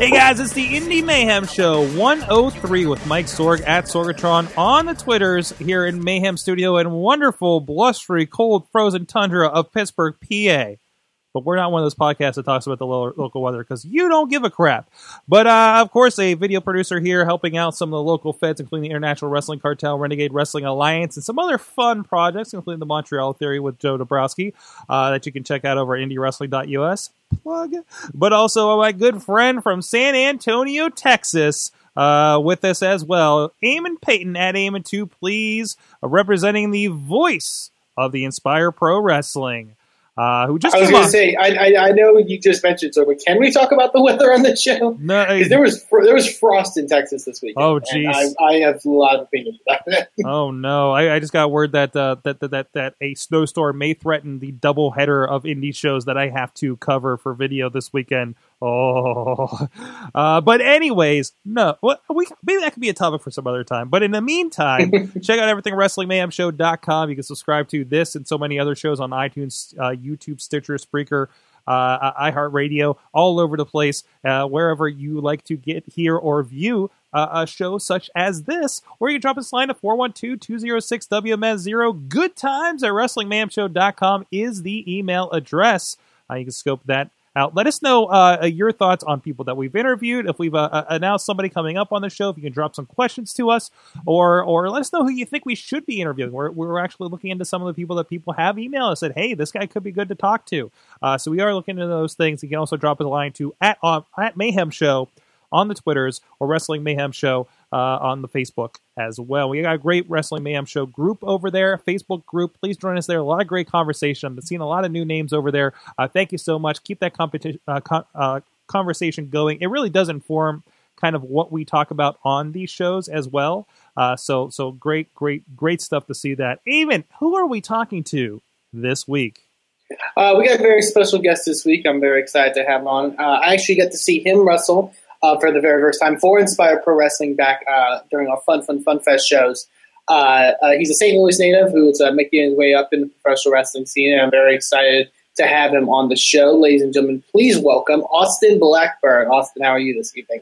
Hey guys, it's the Indy Mayhem Show 103 with Mike Sorg at Sorgatron on the Twitters here in Mayhem Studio in wonderful, blustery, cold, frozen tundra of Pittsburgh, PA. But we're not one of those podcasts that talks about the lo- local weather because you don't give a crap. But uh, of course, a video producer here helping out some of the local feds, including the International Wrestling Cartel, Renegade Wrestling Alliance, and some other fun projects, including the Montreal Theory with Joe Dabrowski, uh, that you can check out over at indiewrestling.us plug, but also my good friend from San Antonio, Texas, uh, with us as well, Eamon Paton at Eamon2, please, uh, representing the voice of the Inspire Pro Wrestling. Uh, who just I was going to say, I, I, I know you just mentioned so, but can we talk about the weather on the show? No, 'Cause there was fr- there was frost in Texas this week. Oh, jeez. I, I have a lot of opinions about that. Oh no! I, I just got word that, uh, that that that that a snowstorm may threaten the double header of indie shows that I have to cover for video this weekend. Oh, uh, but anyways, no. Well, we maybe that could be a topic for some other time. But in the meantime, check out everything WrestlingMayhemShow.com. You can subscribe to this and so many other shows on iTunes, uh, YouTube, Stitcher, Spreaker. Uh, iHeartRadio, all over the place, uh, wherever you like to get, hear, or view uh, a show such as this, or you can drop us a line at 412-206-WMS0. Good times at WrestlingMayhemShow.com is the email address. Uh, you can scope that out. Let us know uh, your thoughts on people that we've interviewed. If we've uh, uh, announced somebody coming up on the show, if you can drop some questions to us, or or let us know who you think we should be interviewing. We're, we're actually looking into some of the people that people have emailed us said, hey, this guy could be good to talk to. Uh, so we are looking into those things. You can also drop us a line to at uh, at Mayhem Show on the Twitters or Wrestling Mayhem Show uh, on the Facebook as well. We got a great Wrestling Mayhem Show group over there, Facebook group. Please join us there. A lot of great conversation. I've been seeing a lot of new names over there. Uh, thank you so much. Keep that competition uh, uh, conversation going. It really does inform kind of what we talk about on these shows as well. Uh, so so great, great, great stuff to see that. Even who are we talking to this week? Uh, we got a very special guest this week. I'm very excited to have him on. I actually got to see him wrestle uh, for the very first time for Inspire Pro Wrestling back uh, during our Fun Fun Fun Fest shows. Uh, uh, he's a St. Louis native who is uh, making his way up in the professional wrestling scene, and I'm very excited to have him on the show. Ladies and gentlemen, please welcome Austin Blackburn. Austin, how are you this evening?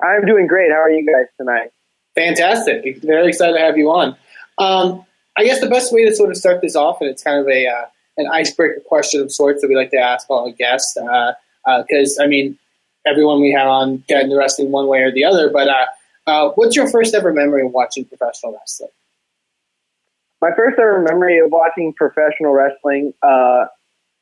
I'm doing great. How are you guys tonight? Fantastic. Very excited to have you on. Um, I guess the best way to sort of start this off, and it's kind of a uh, an icebreaker question of sorts that we like to ask all our guests, because I mean, everyone we have on got into wrestling one way or the other. But uh, uh, what's your first ever memory of watching professional wrestling? My first ever memory of watching professional wrestling, uh,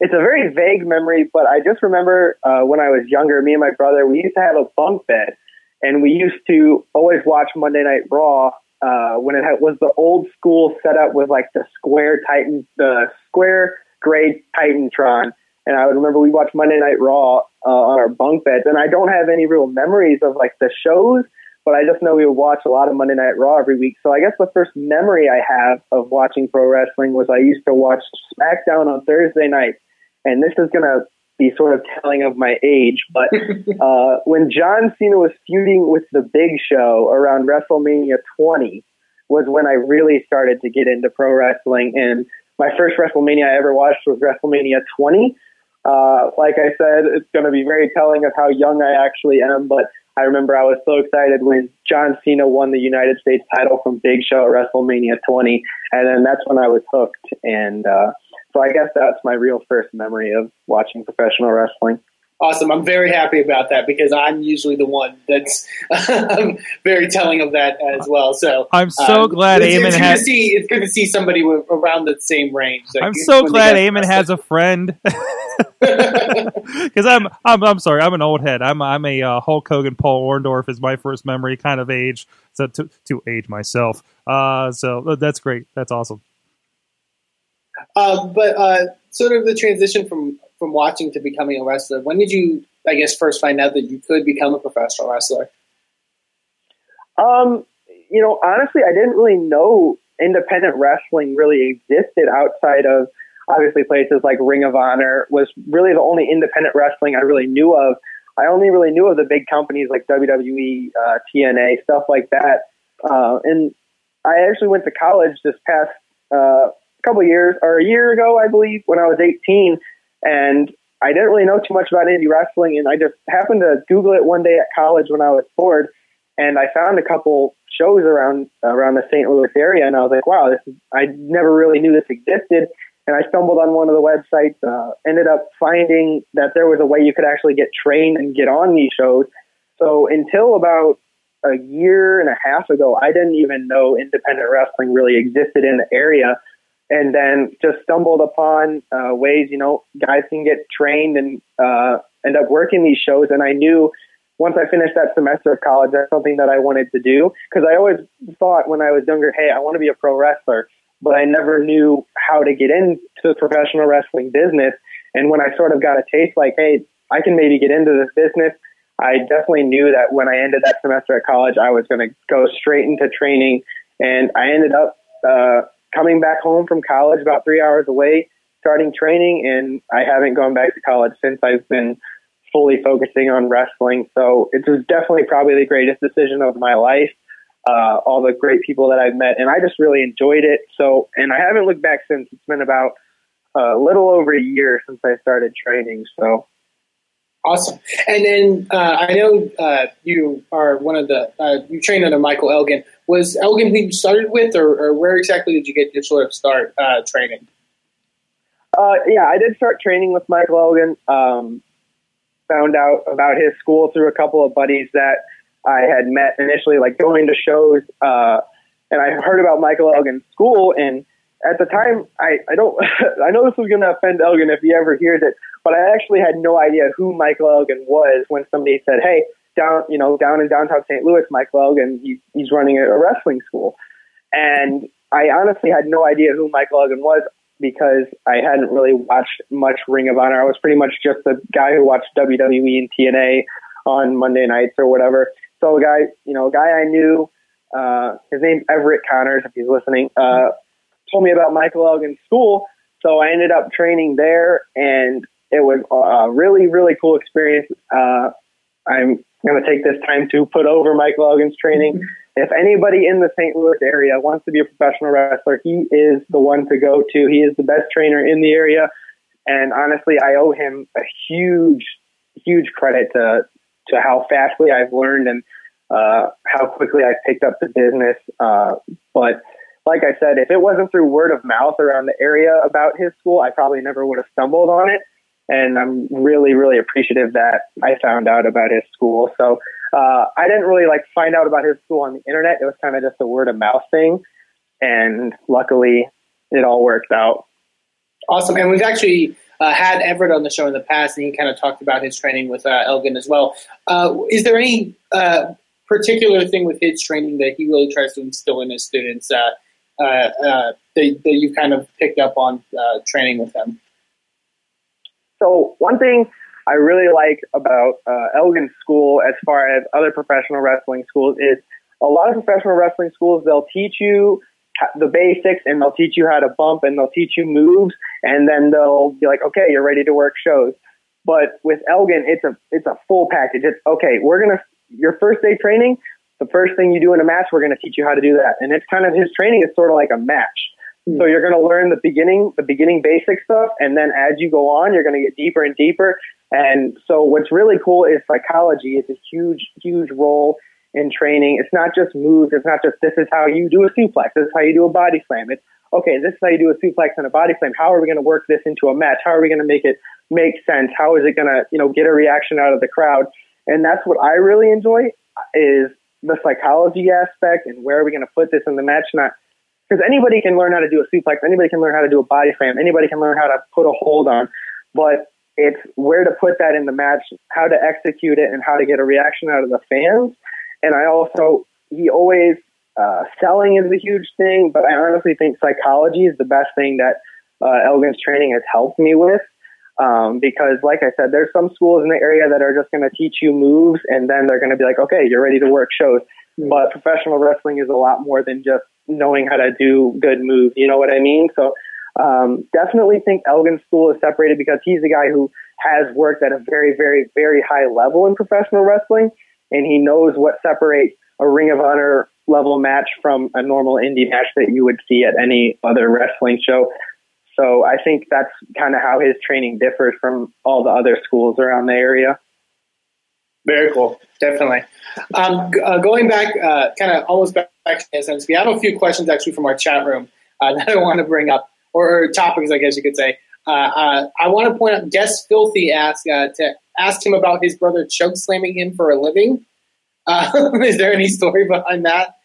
it's a very vague memory, but I just remember uh, when I was younger, me and my brother, we used to have a bunk bed, and we used to always watch Monday Night Raw uh, when it had, was the old school setup with like the square Titan, the square gray Titantron. And I would remember we watched Monday Night Raw uh, on our bunk beds, and I don't have any real memories of like the shows, but I just know we would watch a lot of Monday Night Raw every week. So I guess the first memory I have of watching pro wrestling was I used to watch SmackDown on Thursday night, and this is gonna be sort of telling of my age, but uh, when John Cena was feuding with the Big Show around WrestleMania 20 was when I really started to get into pro wrestling, and my first WrestleMania I ever watched was WrestleMania 20. Uh, like I said, it's going to be very telling of how young I actually am, but I remember I was so excited when John Cena won the United States title from Big Show at WrestleMania 20, and then that's when I was hooked. And uh, so I guess that's my real first memory of watching professional wrestling. Awesome. I'm very happy about that because I'm usually the one that's very telling of that as well. So I'm so um, glad it's, Eamon it's good has. to see. It's good to see somebody with, around the same range. Like, I'm so glad Eamon has a friend. Because I'm, I'm, I'm sorry, I'm an old head. I'm, I'm a uh, Hulk Hogan, Paul Orndorff is my first memory kind of age. So to, to age myself. Uh, so uh, that's great. That's awesome. Uh, but uh, sort of the transition from from watching to becoming a wrestler. When did you, I guess, first find out that you could become a professional wrestler? Um, you know, honestly, I didn't really know independent wrestling really existed outside of obviously places like Ring of Honor was really the only independent wrestling I really knew of. I only really knew of the big companies like WWE, uh, TNA, stuff like that. Uh, and I actually went to college this past uh, couple years, or a year ago, I believe, when I was 18, and I didn't really know too much about indie wrestling, and I just happened to Google it one day at college when I was bored, and I found a couple shows around around the St. Louis area, and I was like, wow, this is, I never really knew this existed. And I stumbled on one of the websites, uh, ended up finding that there was a way you could actually get trained and get on these shows. So until about a year and a half ago, I didn't even know independent wrestling really existed in the area. And then just stumbled upon uh, ways, you know, guys can get trained and uh, end up working these shows. And I knew once I finished that semester of college, that's something that I wanted to do. Because I always thought when I was younger, hey, I want to be a pro wrestler, but I never knew how to get into the professional wrestling business. And when I sort of got a taste, like, hey, I can maybe get into this business, I definitely knew that when I ended that semester at college, I was going to go straight into training. And I ended up uh, coming back home from college about three hours away, starting training, and I haven't gone back to college since I've been fully focusing on wrestling. So it was definitely probably the greatest decision of my life. Uh, all the great people that I've met, and I just really enjoyed it. So, and I haven't looked back since. It's been about a little over a year since I started training. So Awesome. And then uh, I know uh, you are one of the, uh, you trained under Michael Elgin. Was Elgin who you started with, or, or where exactly did you get your sort of start uh, training? Uh, yeah, I did start training with Michael Elgin. Um, found out about his school through a couple of buddies that I had met initially, like going to shows. Uh, and I heard about Michael Elgin's school, and at the time, I, I don't, I know this was going to offend Elgin if he ever hears it, but I actually had no idea who Michael Elgin was when somebody said, "Hey, down, you know, down in downtown St. Louis, Michael Elgin, he, he's running a, wrestling school," and I honestly had no idea who Michael Elgin was because I hadn't really watched much Ring of Honor. I was pretty much just a guy who watched WWE and TNA on Monday nights or whatever. So a guy, you know, a guy I knew, uh, his name's Everett Connors, if he's listening, uh, told me about Michael Elgin's school. So I ended up training there and it was a really, really cool experience. Uh, I'm going to take this time to put over Michael Elgin's training. Mm-hmm. If anybody in the St. Louis area wants to be a professional wrestler, he is the one to go to. He is the best trainer in the area. And honestly, I owe him a huge, huge credit to, to how fastly I've learned and uh, how quickly I've picked up the business. Uh, but like I said, if it wasn't through word of mouth around the area about his school, I probably never would have stumbled on it and I'm really, really appreciative that I found out about his school. So uh, I didn't really like find out about his school on the internet. It was kind of just a word of mouth thing, and luckily, it all worked out. Awesome, and we've actually uh, had Everett on the show in the past, and he kind of talked about his training with uh, Elgin as well. Uh, is there any uh, particular thing with his training that he really tries to instill in his students uh, Uh, uh, that, that you've kind of picked up on uh, training with them? So one thing I really like about uh, Elgin School, as far as other professional wrestling schools, is a lot of professional wrestling schools they'll teach you the basics and they'll teach you how to bump and they'll teach you moves and then they'll be like, okay, you're ready to work shows. But with Elgin, it's a it's a full package. It's okay. We're gonna your first day training. The first thing you do in a match, we're gonna teach you how to do that. And it's kind of his training is sort of like a match. Hmm. So you're going to learn the beginning, the beginning basic stuff, and then as you go on, you're going to get deeper and deeper. And so what's really cool is psychology is a huge, huge role in training. It's not just moves. It's not just this is how you do a suplex. This is how you do a body slam. It's okay. This is how you do a suplex and a body slam. How are we going to work this into a match? How are we going to make it make sense? How is it going to, you know, get a reaction out of the crowd? And that's what I really enjoy is the psychology aspect and where are we going to put this in the match? Not because anybody can learn how to do a suplex, anybody can learn how to do a body slam, anybody can learn how to put a hold on, but it's where to put that in the match, how to execute it, and how to get a reaction out of the fans. And I also, he always, uh, selling is a huge thing, but I honestly think psychology is the best thing that uh, Elgin's training has helped me with. Um, because, like I said, there's some schools in the area that are just going to teach you moves, and then they're going to be like, okay, you're ready to work shows. Mm-hmm. But professional wrestling is a lot more than just knowing how to do good moves. You know what I mean? So um, definitely think Elgin's school is separated because he's the guy who has worked at a very, very, very high level in professional wrestling, and he knows what separates a Ring of Honor level match from a normal indie match that you would see at any other wrestling show. So I think that's kind of how his training differs from all the other schools around the area. Very cool, definitely. Um, uh, going back, uh, kind of almost back, back to SMSP, I have a few questions actually from our chat room uh, that I want to bring up, or, or topics, I guess you could say. Uh, uh, I want to point out, Guest Filthy asked uh, to ask him about his brother choke slamming him for a living. Uh, is there any story behind that?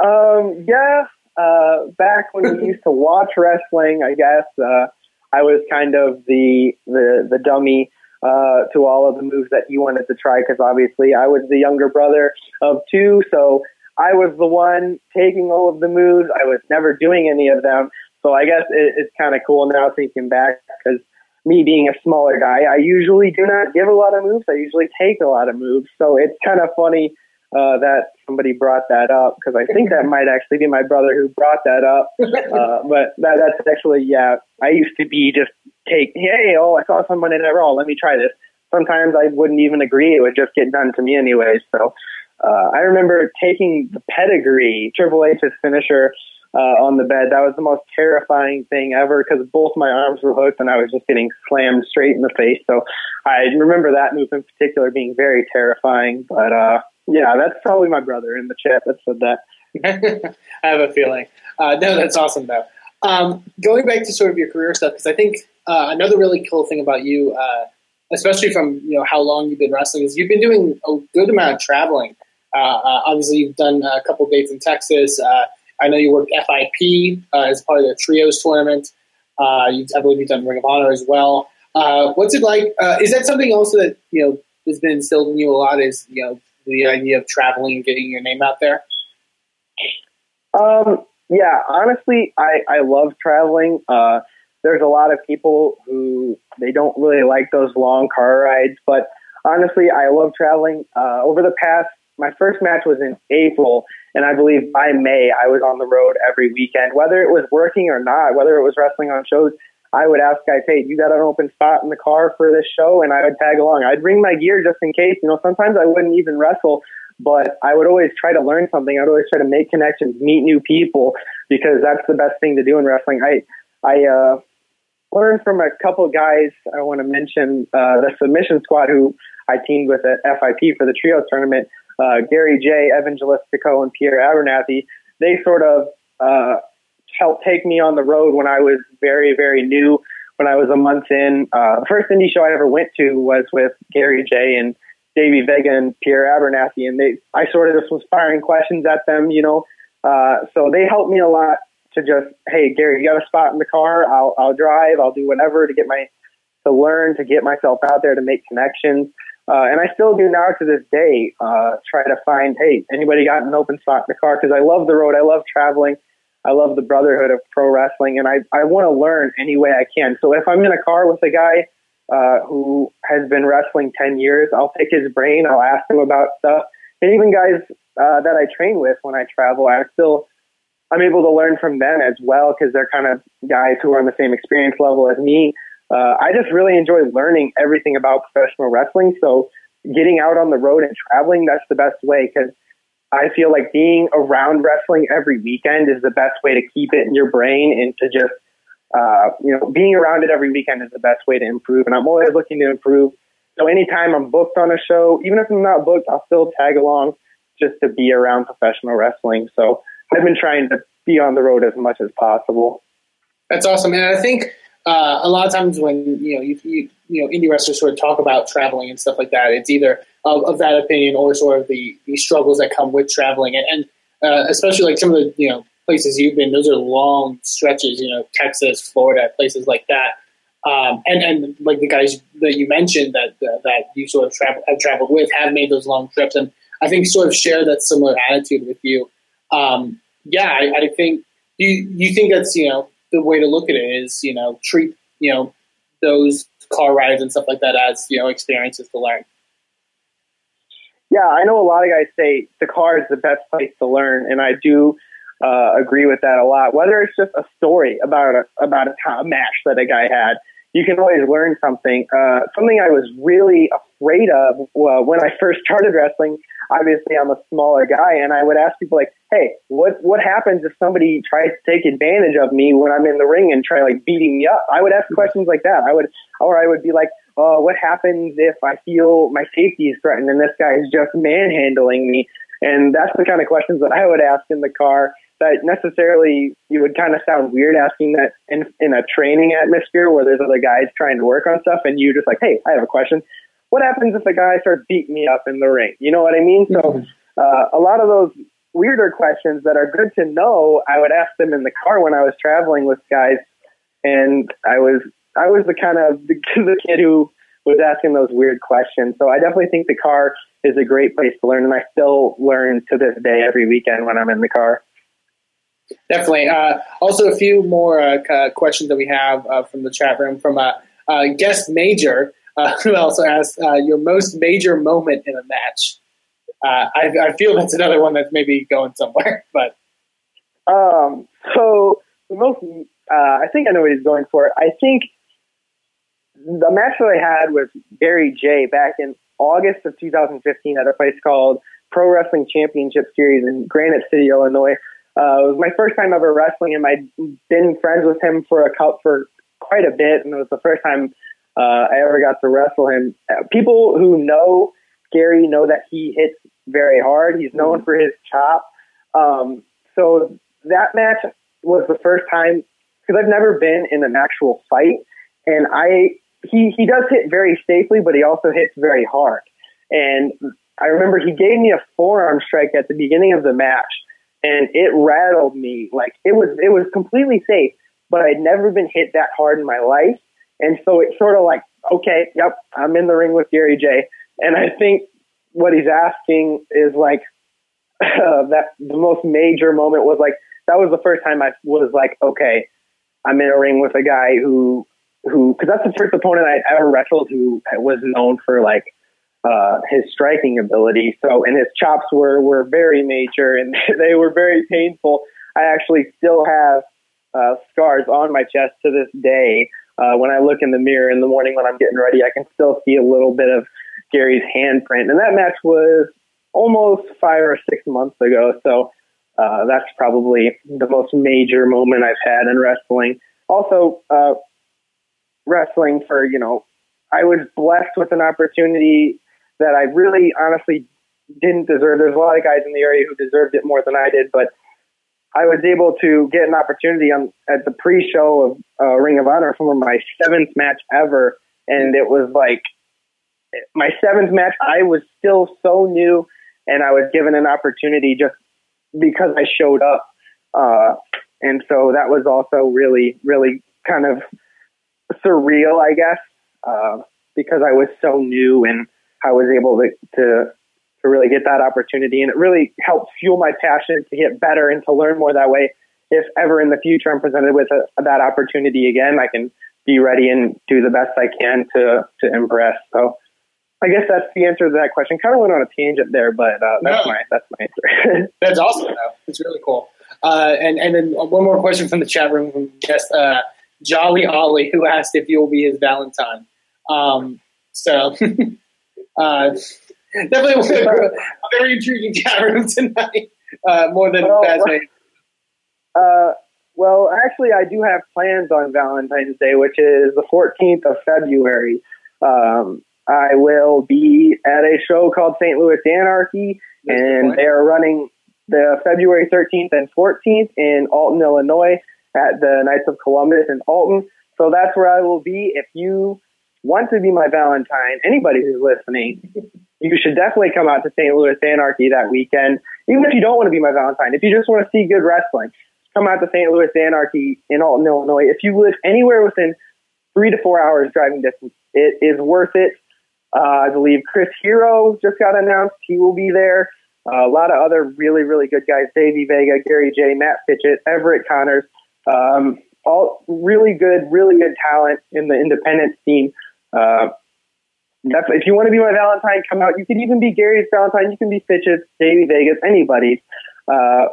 Um, yeah, uh, back when we used to watch wrestling, I guess uh, I was kind of the the, the dummy uh, to all of the moves that he wanted to try because obviously I was the younger brother of two, so I was the one taking all of the moves. I was never doing any of them, so I guess it, it's kind of cool now thinking back because me being a smaller guy, I usually do not give a lot of moves. I usually take a lot of moves, so it's kind of funny uh, that somebody brought that up because I think that might actually be my brother who brought that up. Uh, but that, that's actually, yeah, I used to be just take, hey, oh, I saw someone in a Raw, let me try this. Sometimes I wouldn't even agree; it would just get done to me anyway. So uh, I remember taking the pedigree, Triple H's finisher. Uh, on the bed, that was the most terrifying thing ever because both my arms were hooked and I was just getting slammed straight in the face. So I remember that move in particular being very terrifying. But uh, yeah, that's probably my brother in the chat that said that. I have a feeling. Uh, no, that's awesome though. Um, going back to sort of your career stuff, because I think uh, another really cool thing about you, uh, especially from you know how long you've been wrestling, is you've been doing a good amount of traveling. Uh, uh, obviously, you've done a couple dates in Texas. Uh, I know you worked FIP as part of the trios tournament. You, I believe you've done Ring of Honor as well. What's it like? Is that something also that you know has been instilled in you a lot? Is you know the idea of traveling getting your name out there? Um, yeah, honestly, I, I love traveling. Uh, there's a lot of people who they don't really like those long car rides, but honestly, I love traveling. Uh, over the past, my first match was in April, and I believe by May I was on the road every weekend, whether it was working or not, whether it was wrestling on shows. I would ask guys, "Hey, you got an open spot in the car for this show?" And I would tag along. I'd bring my gear just in case. You know, sometimes I wouldn't even wrestle, but I would always try to learn something. I'd always try to make connections, meet new people, because that's the best thing to do in wrestling. I I uh, learned from a couple guys. I want to mention uh, the Submission Squad, who I teamed with at FIP for the trio tournament. Uh, Gary Jay, Evangelistico, and Pierre Abernathy. They sort of uh, helped take me on the road when I was very, very new. When I was a month in, uh, the first indie show I ever went to was with Gary Jay and Davey Vega and Pierre Abernathy, and they I sort of just was firing questions at them, you know. Uh, so they helped me a lot to just, hey, Gary, you got a spot in the car? I'll I'll drive. I'll do whatever to get my to learn to get myself out there to make connections. Uh, and I still do now to this day. Uh, try to find, hey, anybody got an open spot in the car? Because I love the road. I love traveling. I love the brotherhood of pro wrestling, and I I want to learn any way I can. So if I'm in a car with a guy uh, who has been wrestling 10 years. I'll pick his brain. I'll ask him about stuff. And even guys uh, that I train with when I travel, I still, I'm able to learn from them as well because they're kind of guys who are on the same experience level as me. Uh, I just really enjoy learning everything about professional wrestling. So getting out on the road and traveling, that's the best way because I feel like being around wrestling every weekend is the best way to keep it in your brain and to just uh, you know, being around it every weekend is the best way to improve. And I'm always looking to improve. So anytime I'm booked on a show, even if I'm not booked, I'll still tag along just to be around professional wrestling. So I've been trying to be on the road as much as possible. That's awesome, and I think uh, a lot of times when you know you, you, you know indie wrestlers sort of talk about traveling and stuff like that, it's either of, of that opinion or sort of the, the struggles that come with traveling, and, and uh, especially like some of the you know places you've been, those are long stretches, you know, Texas, Florida, places like that. Um, and, and like the guys that you mentioned that, uh, that you sort of travel, have traveled with have made those long trips. And I think sort of share that similar attitude with you. Um, yeah, I, I think you, you think that's, you know, the way to look at it is, you know, treat, you know, those car rides and stuff like that as, you know, experiences to learn. Yeah, I know a lot of guys say the car is the best place to learn, and I do uh, agree with that a lot. Whether it's just a story about a, about a, a match that a guy had, you can always learn something. Uh, something I was really afraid of uh, when I first started wrestling. Obviously, I'm a smaller guy, and I would ask people like, "Hey, what what happens if somebody tries to take advantage of me when I'm in the ring and try like beating me up?" I would ask questions like that. I would, or I would be like, "Oh, what happens if I feel my safety is threatened and this guy is just manhandling me?" And that's the kind of questions that I would ask in the car that necessarily you would kind of sound weird asking that in, in a training atmosphere where there's other guys trying to work on stuff and you just like, hey, I have a question. What happens if the guy starts beating me up in the ring? You know what I mean? So uh, a lot of those weirder questions that are good to know, I would ask them in the car when I was traveling with guys, and I was I was the kind of the, the kid who was asking those weird questions. So I definitely think the car is a great place to learn, and I still learn to this day every weekend when I'm in the car. Definitely. Uh, also, a few more uh, questions that we have uh, from the chat room from a guest major uh, who also asked uh, your most major moment in a match. Uh, I, I, feel that's another one that's maybe going somewhere, but um, so the most I think I know what he's going for. I think the match that I had with Gary Jay back in August of 2015 at a place called Pro Wrestling Championship Series in Granite City, Illinois. Uh, it was my first time ever wrestling him. I'd been friends with him for a for quite a bit, and it was the first time uh, I ever got to wrestle him. Uh, people who know Gary know that he hits very hard. He's known for his chop. Um, so that match was the first time because I've never been in an actual fight, and I he he does hit very safely, but he also hits very hard. And I remember he gave me a forearm strike at the beginning of the match and it rattled me. Like it was, it was completely safe, but I'd never been hit that hard in my life. And so it's sort of like, okay, yep, I'm in the ring with Gary Jay. And I think what he's asking is like, uh, that the most major moment was like, that was the first time I was like, okay, I'm in a ring with a guy who, who, cause that's the first opponent I ever wrestled who was known for like, uh, his striking ability. So, and his chops were, were very major and they were very painful. I actually still have uh, scars on my chest to this day. Uh, when I look in the mirror in the morning when I'm getting ready, I can still see a little bit of Gary's handprint. And that match was almost five or six months ago. So uh, that's probably the most major moment I've had in wrestling. Also, uh, wrestling for, you know, I was blessed with an opportunity that I really honestly didn't deserve. There's a lot of guys in the area who deserved it more than I did, but I was able to get an opportunity on at the pre-show of uh, Ring of Honor for my seventh match ever, and it was like my seventh match. I was still so new, and I was given an opportunity just because I showed up, uh, and so that was also really, really kind of surreal, I guess, uh, because I was so new and I was able to, to to really get that opportunity, and it really helped fuel my passion to get better and to learn more that way. If ever in the future I'm presented with a, that opportunity again, I can be ready and do the best I can to to impress. So. I guess that's the answer to that question. Kind of went on a tangent there, but uh, that's no. my that's my answer. that's awesome, though. It's really cool. Uh, and and then one more question from the chat room from guest uh, Jolly Ollie, who asked if you'll be his Valentine. Um, so Definitely a very intriguing chat room tonight, uh, more than well, fascinating. Uh, well, actually, I do have plans on Valentine's Day, which is the 14th of February. Um, I will be at a show called St. Louis Anarchy, That's and they are running the February 13th and 14th in Alton, Illinois, at the Knights of Columbus in Alton. So that's where I will be. If you want to be my Valentine, anybody who's listening, you should definitely come out to St. Louis Anarchy that weekend. Even if you don't want to be my Valentine, if you just want to see good wrestling, come out to St. Louis Anarchy in Alton, Illinois. If you live anywhere within three to four hours driving distance, it is worth it. Uh, I believe Chris Hero just got announced. He will be there. Uh, a lot of other really, really good guys. Davey Vega, Gary Jay, Matt Fitchett, Everett Connors. Um, all really good, really good talent in the independent scene. Uh, that's, if you want to be my Valentine, come out. You could even be Gary's Valentine. You can be Fitch's, Davey Vega's, anybody. Uh,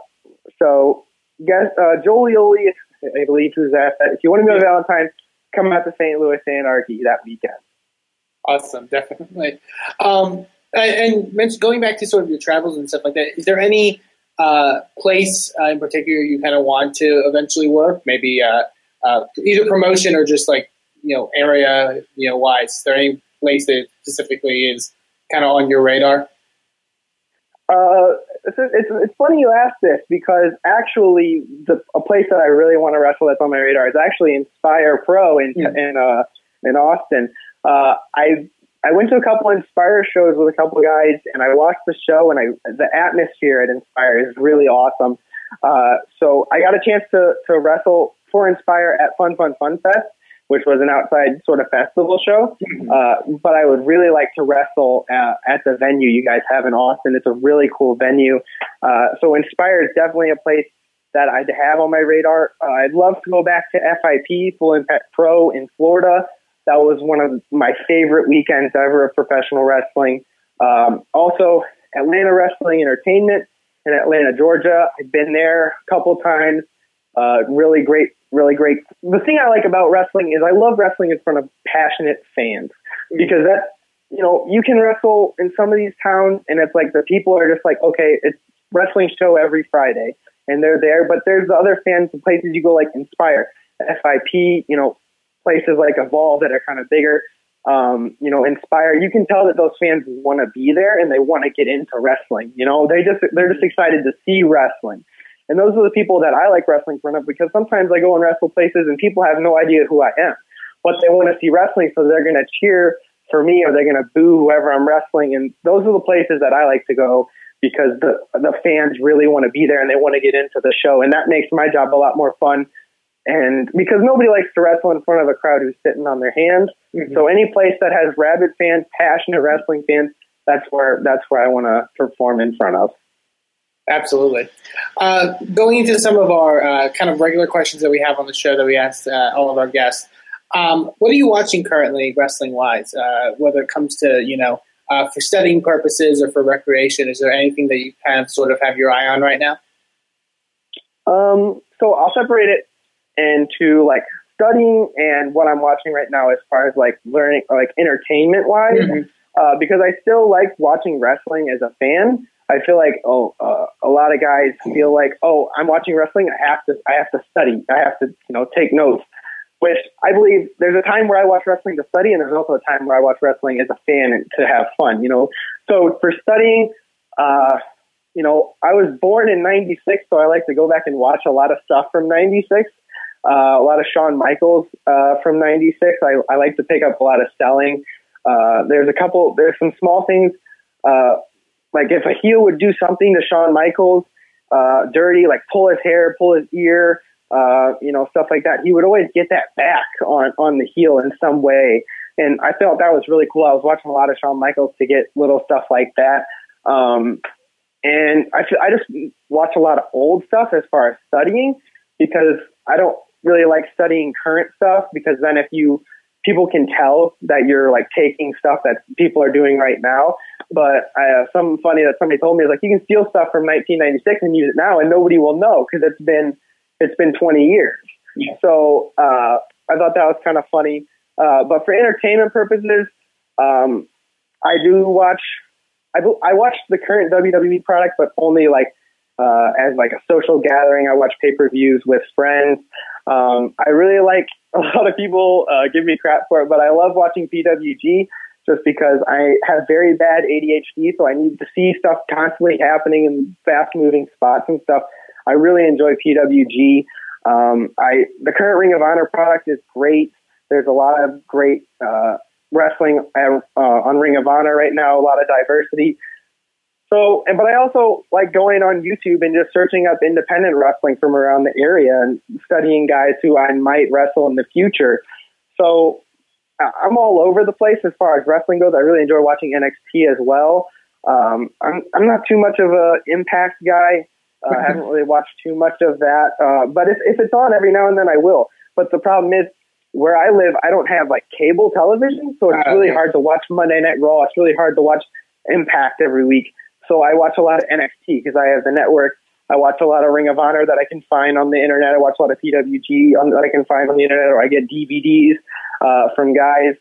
so guess uh, Joel Yoli, I believe, who's that. If you want to go to Valentine, come out to St. Louis Anarchy that weekend. Awesome, definitely. Um, and, and going back to sort of your travels and stuff like that, is there any uh, place uh, in particular you kind of want to eventually work? Maybe uh, uh, either promotion or just like you know area you know wise. Is there any place that specifically is kind of on your radar? Uh, it's, it's, it's funny you ask this because actually the a place that I really want to wrestle that's on my radar is actually Inspire Pro in Mm. in uh, in Austin. Uh, I I went to a couple Inspire shows with a couple guys and I watched the show and I the atmosphere at Inspire is really awesome. Uh, so I got a chance to to wrestle for Inspire at Fun Fun Fun Fest, which was an outside sort of festival show. Uh, but I would really like to wrestle uh, at the venue you guys have in Austin. It's a really cool venue. Uh, so Inspire is definitely a place that I'd have on my radar. Uh, I'd love to go back to FIP, Full Impact Pro in Florida. That was one of my favorite weekends ever of professional wrestling. Um, also, Atlanta Wrestling Entertainment in Atlanta, Georgia. I've been there a couple times. Uh, really great, really great. The thing I like about wrestling is I love wrestling in front of passionate fans because that, you know, you can wrestle in some of these towns and it's like the people are just like, okay, it's wrestling show every Friday and they're there, but there's the other fans and places you go like Inspire, FIP, you know, places like Evolve that are kind of bigger. Um, you know, Inspire, you can tell that those fans want to be there and they want to get into wrestling. You know, they just they're just excited to see wrestling. And those are the people that I like wrestling in front of because sometimes I go and wrestle places and people have no idea who I am. But they want to see wrestling, so they're going to cheer for me or they're going to boo whoever I'm wrestling. And those are the places that I like to go because the the fans really want to be there and they want to get into the show. And that makes my job a lot more fun. And because nobody likes to wrestle in front of a crowd who's sitting on their hands. Mm-hmm. So any place that has rabid fans, passionate wrestling fans, that's where that's where I want to perform in front of. Absolutely. Uh, going into some of our uh, kind of regular questions that we have on the show that we asked uh, all of our guests, um, what are you watching currently, wrestling wise? Uh, whether it comes to you know uh, for studying purposes or for recreation, is there anything that you kind of sort of have your eye on right now? Um, so I'll separate it into like studying and what I'm watching right now as far as like learning, like entertainment wise, uh, because I still like watching wrestling as a fan. I feel like oh, uh, a lot of guys feel like oh, I'm watching wrestling. I have to, I have to study. I have to, you know, take notes. Which I believe there's a time where I watch wrestling to study, and there's also a time where I watch wrestling as a fan to have fun. You know, so for studying, uh, you know, I was born in '96, so I like to go back and watch a lot of stuff from '96. Uh, a lot of Shawn Michaels uh, from '96. I, I like to pick up a lot of selling. Uh, there's a couple. There's some small things. Uh, like if a heel would do something to Shawn Michaels, uh, dirty, like pull his hair, pull his ear, uh, you know, stuff like that, he would always get that back on on the heel in some way. And I felt that was really cool. I was watching a lot of Shawn Michaels to get little stuff like that. Um, and I, I just watch a lot of old stuff as far as studying because I don't really like studying current stuff because then if you people can tell that you're like taking stuff that people are doing right now. But I uh, something funny that somebody told me is like you can steal stuff from 1996 and use it now, and nobody will know because it's been it's been 20 years. Yeah. So uh, I thought that was kind of funny. Uh, but for entertainment purposes, um, I do watch. I, I watch the current WWE product, but only like uh, as like a social gathering. I watch pay per views with friends. Um, I really like a lot of people uh, give me crap for it, but I love watching PWG just because I have very bad ADHD, so I need to see stuff constantly happening in fast moving spots and stuff. I really enjoy PWG. Um, I the current Ring of Honor product is great. There's a lot of great uh, wrestling at, uh, on Ring of Honor right now. A lot of diversity. So, and but I also like going on YouTube and just searching up independent wrestling from around the area and studying guys who I might wrestle in the future. So I'm all over the place as far as wrestling goes. I really enjoy watching NXT as well. Um, I'm I'm not too much of a Impact guy. Uh, I haven't really watched too much of that, uh, but if, if it's on every now and then, I will. But the problem is, where I live, I don't have like cable television, so it's Ah, really hard to watch Monday Night Raw. It's really hard to watch Impact every week. So I watch a lot of NXT because I have the network I watch a lot of Ring of Honor that I can find on the internet. I watch a lot of PWG on, that I can find on the internet, or I get DVDs uh, from guys.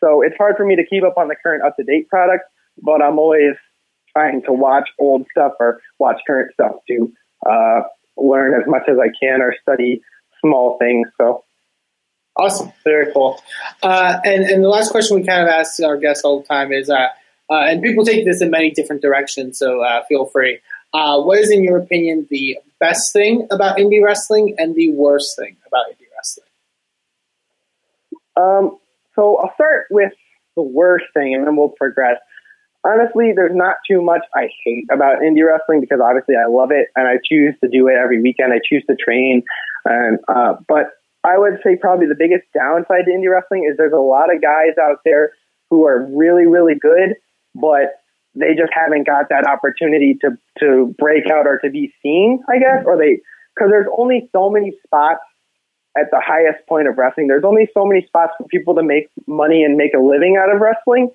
So it's hard for me to keep up on the current up to date product, but I'm always trying to watch old stuff or watch current stuff to uh, learn as much as I can or study small things. So Awesome, very cool. Uh, and and the last question we kind of ask our guests all the time is, uh, uh, and people take this in many different directions, so uh, feel free. Uh, what is, in your opinion, the best thing about indie wrestling and the worst thing about indie wrestling? Um, so I'll start with the worst thing, and then we'll progress. Honestly, there's not too much I hate about indie wrestling because obviously I love it and I choose to do it every weekend. I choose to train, and uh, but I would say probably the biggest downside to indie wrestling is there's a lot of guys out there who are really, really good, but they just haven't got that opportunity to to break out or to be seen, I guess, or they because there's only so many spots at the highest point of wrestling. There's only so many spots for people to make money and make a living out of wrestling.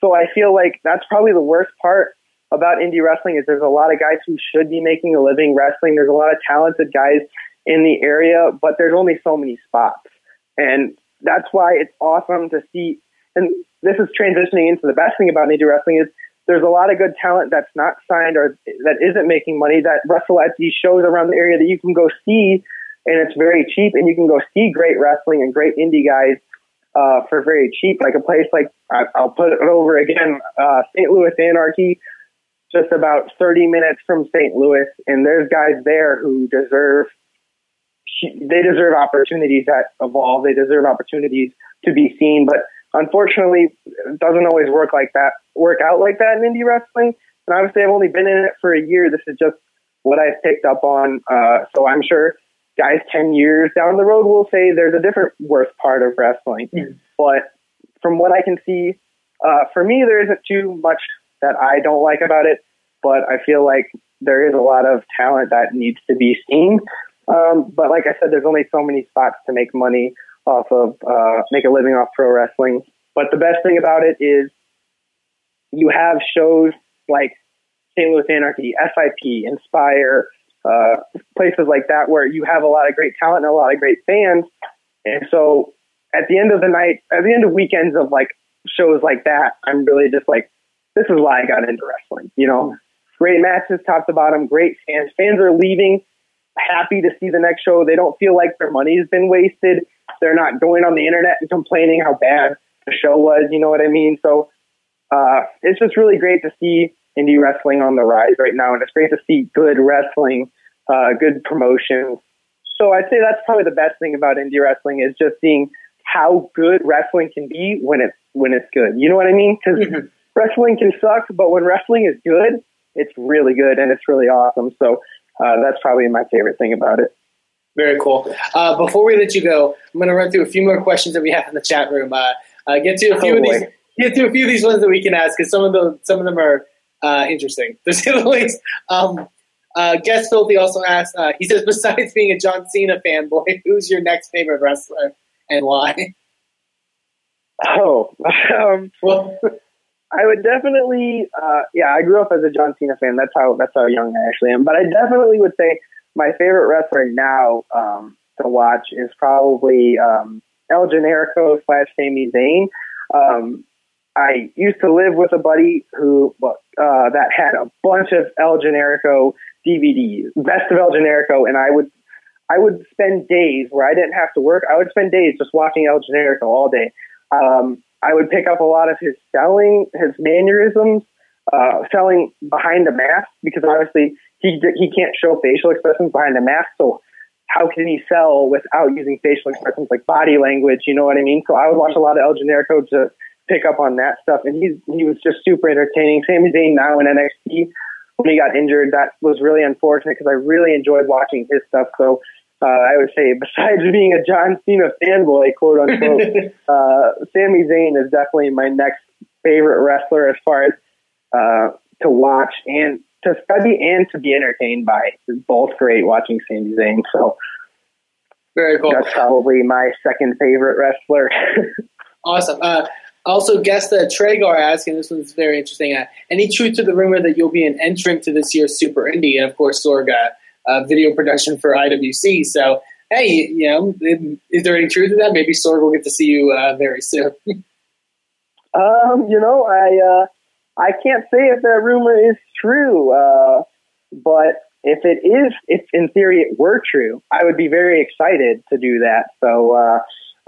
So I feel like that's probably the worst part about indie wrestling is there's a lot of guys who should be making a living wrestling. There's a lot of talented guys in the area, but there's only so many spots. And that's why it's awesome to see. And this is transitioning into the best thing about indie wrestling is there's a lot of good talent that's not signed or that isn't making money that wrestle at these shows around the area that you can go see and it's very cheap and you can go see great wrestling and great indie guys uh, for very cheap. Like a place like I'll put it over again, uh, St. Louis Anarchy, just about 30 minutes from St. Louis, and there's guys there who deserve they deserve opportunities that evolve. They deserve opportunities to be seen. But unfortunately, it doesn't always work like that, work out like that in indie wrestling. And obviously, I've only been in it for a year. This is just what I've picked up on. Uh, so I'm sure guys 10 years down the road will say there's a different worst part of wrestling. Mm. But from what I can see, uh, for me, there isn't too much that I don't like about it. But I feel like there is a lot of talent that needs to be seen. Um, but like I said, there's only so many spots to make money off of, uh, make a living off pro wrestling. But the best thing about it is you have shows like St. Louis Anarchy, FIP, Inspire, uh, places like that where you have a lot of great talent and a lot of great fans. And so at the end of the night, at the end of weekends of like shows like that, I'm really just like, this is why I got into wrestling. You know, great matches top to bottom, great fans. Fans are leaving happy to see the next show. They don't feel like their money has been wasted. They're not going on the internet and complaining how bad the show was. You know what I mean? So uh, it's just really great to see indie wrestling on the rise right now, and it's great to see good wrestling, uh, good promotions. So I'd say that's probably the best thing about indie wrestling is just seeing how good wrestling can be when it's when it's good. You know what I mean? Because mm-hmm. wrestling can suck, but when wrestling is good, it's really good and it's really awesome. So uh, that's probably my favorite thing about it. Very cool. Uh, before we let you go, I'm going to run through a few more questions that we have in the chat room. Uh, uh get to a few oh, of these. Get to a few of these ones that we can ask because some of the some of them are uh, interesting to say the least. Um, uh, Guest Filthy also asked. he says, besides being a John Cena fanboy, who's your next favorite wrestler and why? Oh, um, well, I would definitely, uh, yeah, I grew up as a John Cena fan. That's how that's how young I actually am. But I definitely would say my favorite wrestler now um, to watch is probably um, El Generico slash Sami Zayn. Um, I used to live with a buddy who uh, that had a bunch of El Generico DVDs, best of El Generico, and I would I would spend days where I didn't have to work. I would spend days just watching El Generico all day. Um, I would pick up a lot of his selling, his mannerisms, uh, selling behind the mask because obviously he he can't show facial expressions behind a mask. So how can he sell without using facial expressions like body language? You know what I mean? So I would watch a lot of El Generico to pick up on that stuff, and he's he was just super entertaining. Sami Zayn now in NXT when he got injured, that was really unfortunate because I really enjoyed watching his stuff. So uh, I would say, besides being a John Cena fanboy, quote unquote, uh, Sami Zayn is definitely my next favorite wrestler as far as uh, to watch and to study and to be entertained by. It's both great watching Sami Zayn. So very cool. That's probably my second favorite wrestler. awesome. Uh, also, guest uh, Tragar asking this one's very interesting. Uh, any truth to the rumor that you'll be an entrant to this year's Super Indy? And of course, Sorga uh, video production for IWC. So, hey, you know, is there any truth to that? Maybe Sorg will get to see you uh, very soon. um, you know, I uh, I can't say if that rumor is true, uh, but if it is, if in theory it were true, I would be very excited to do that. So uh,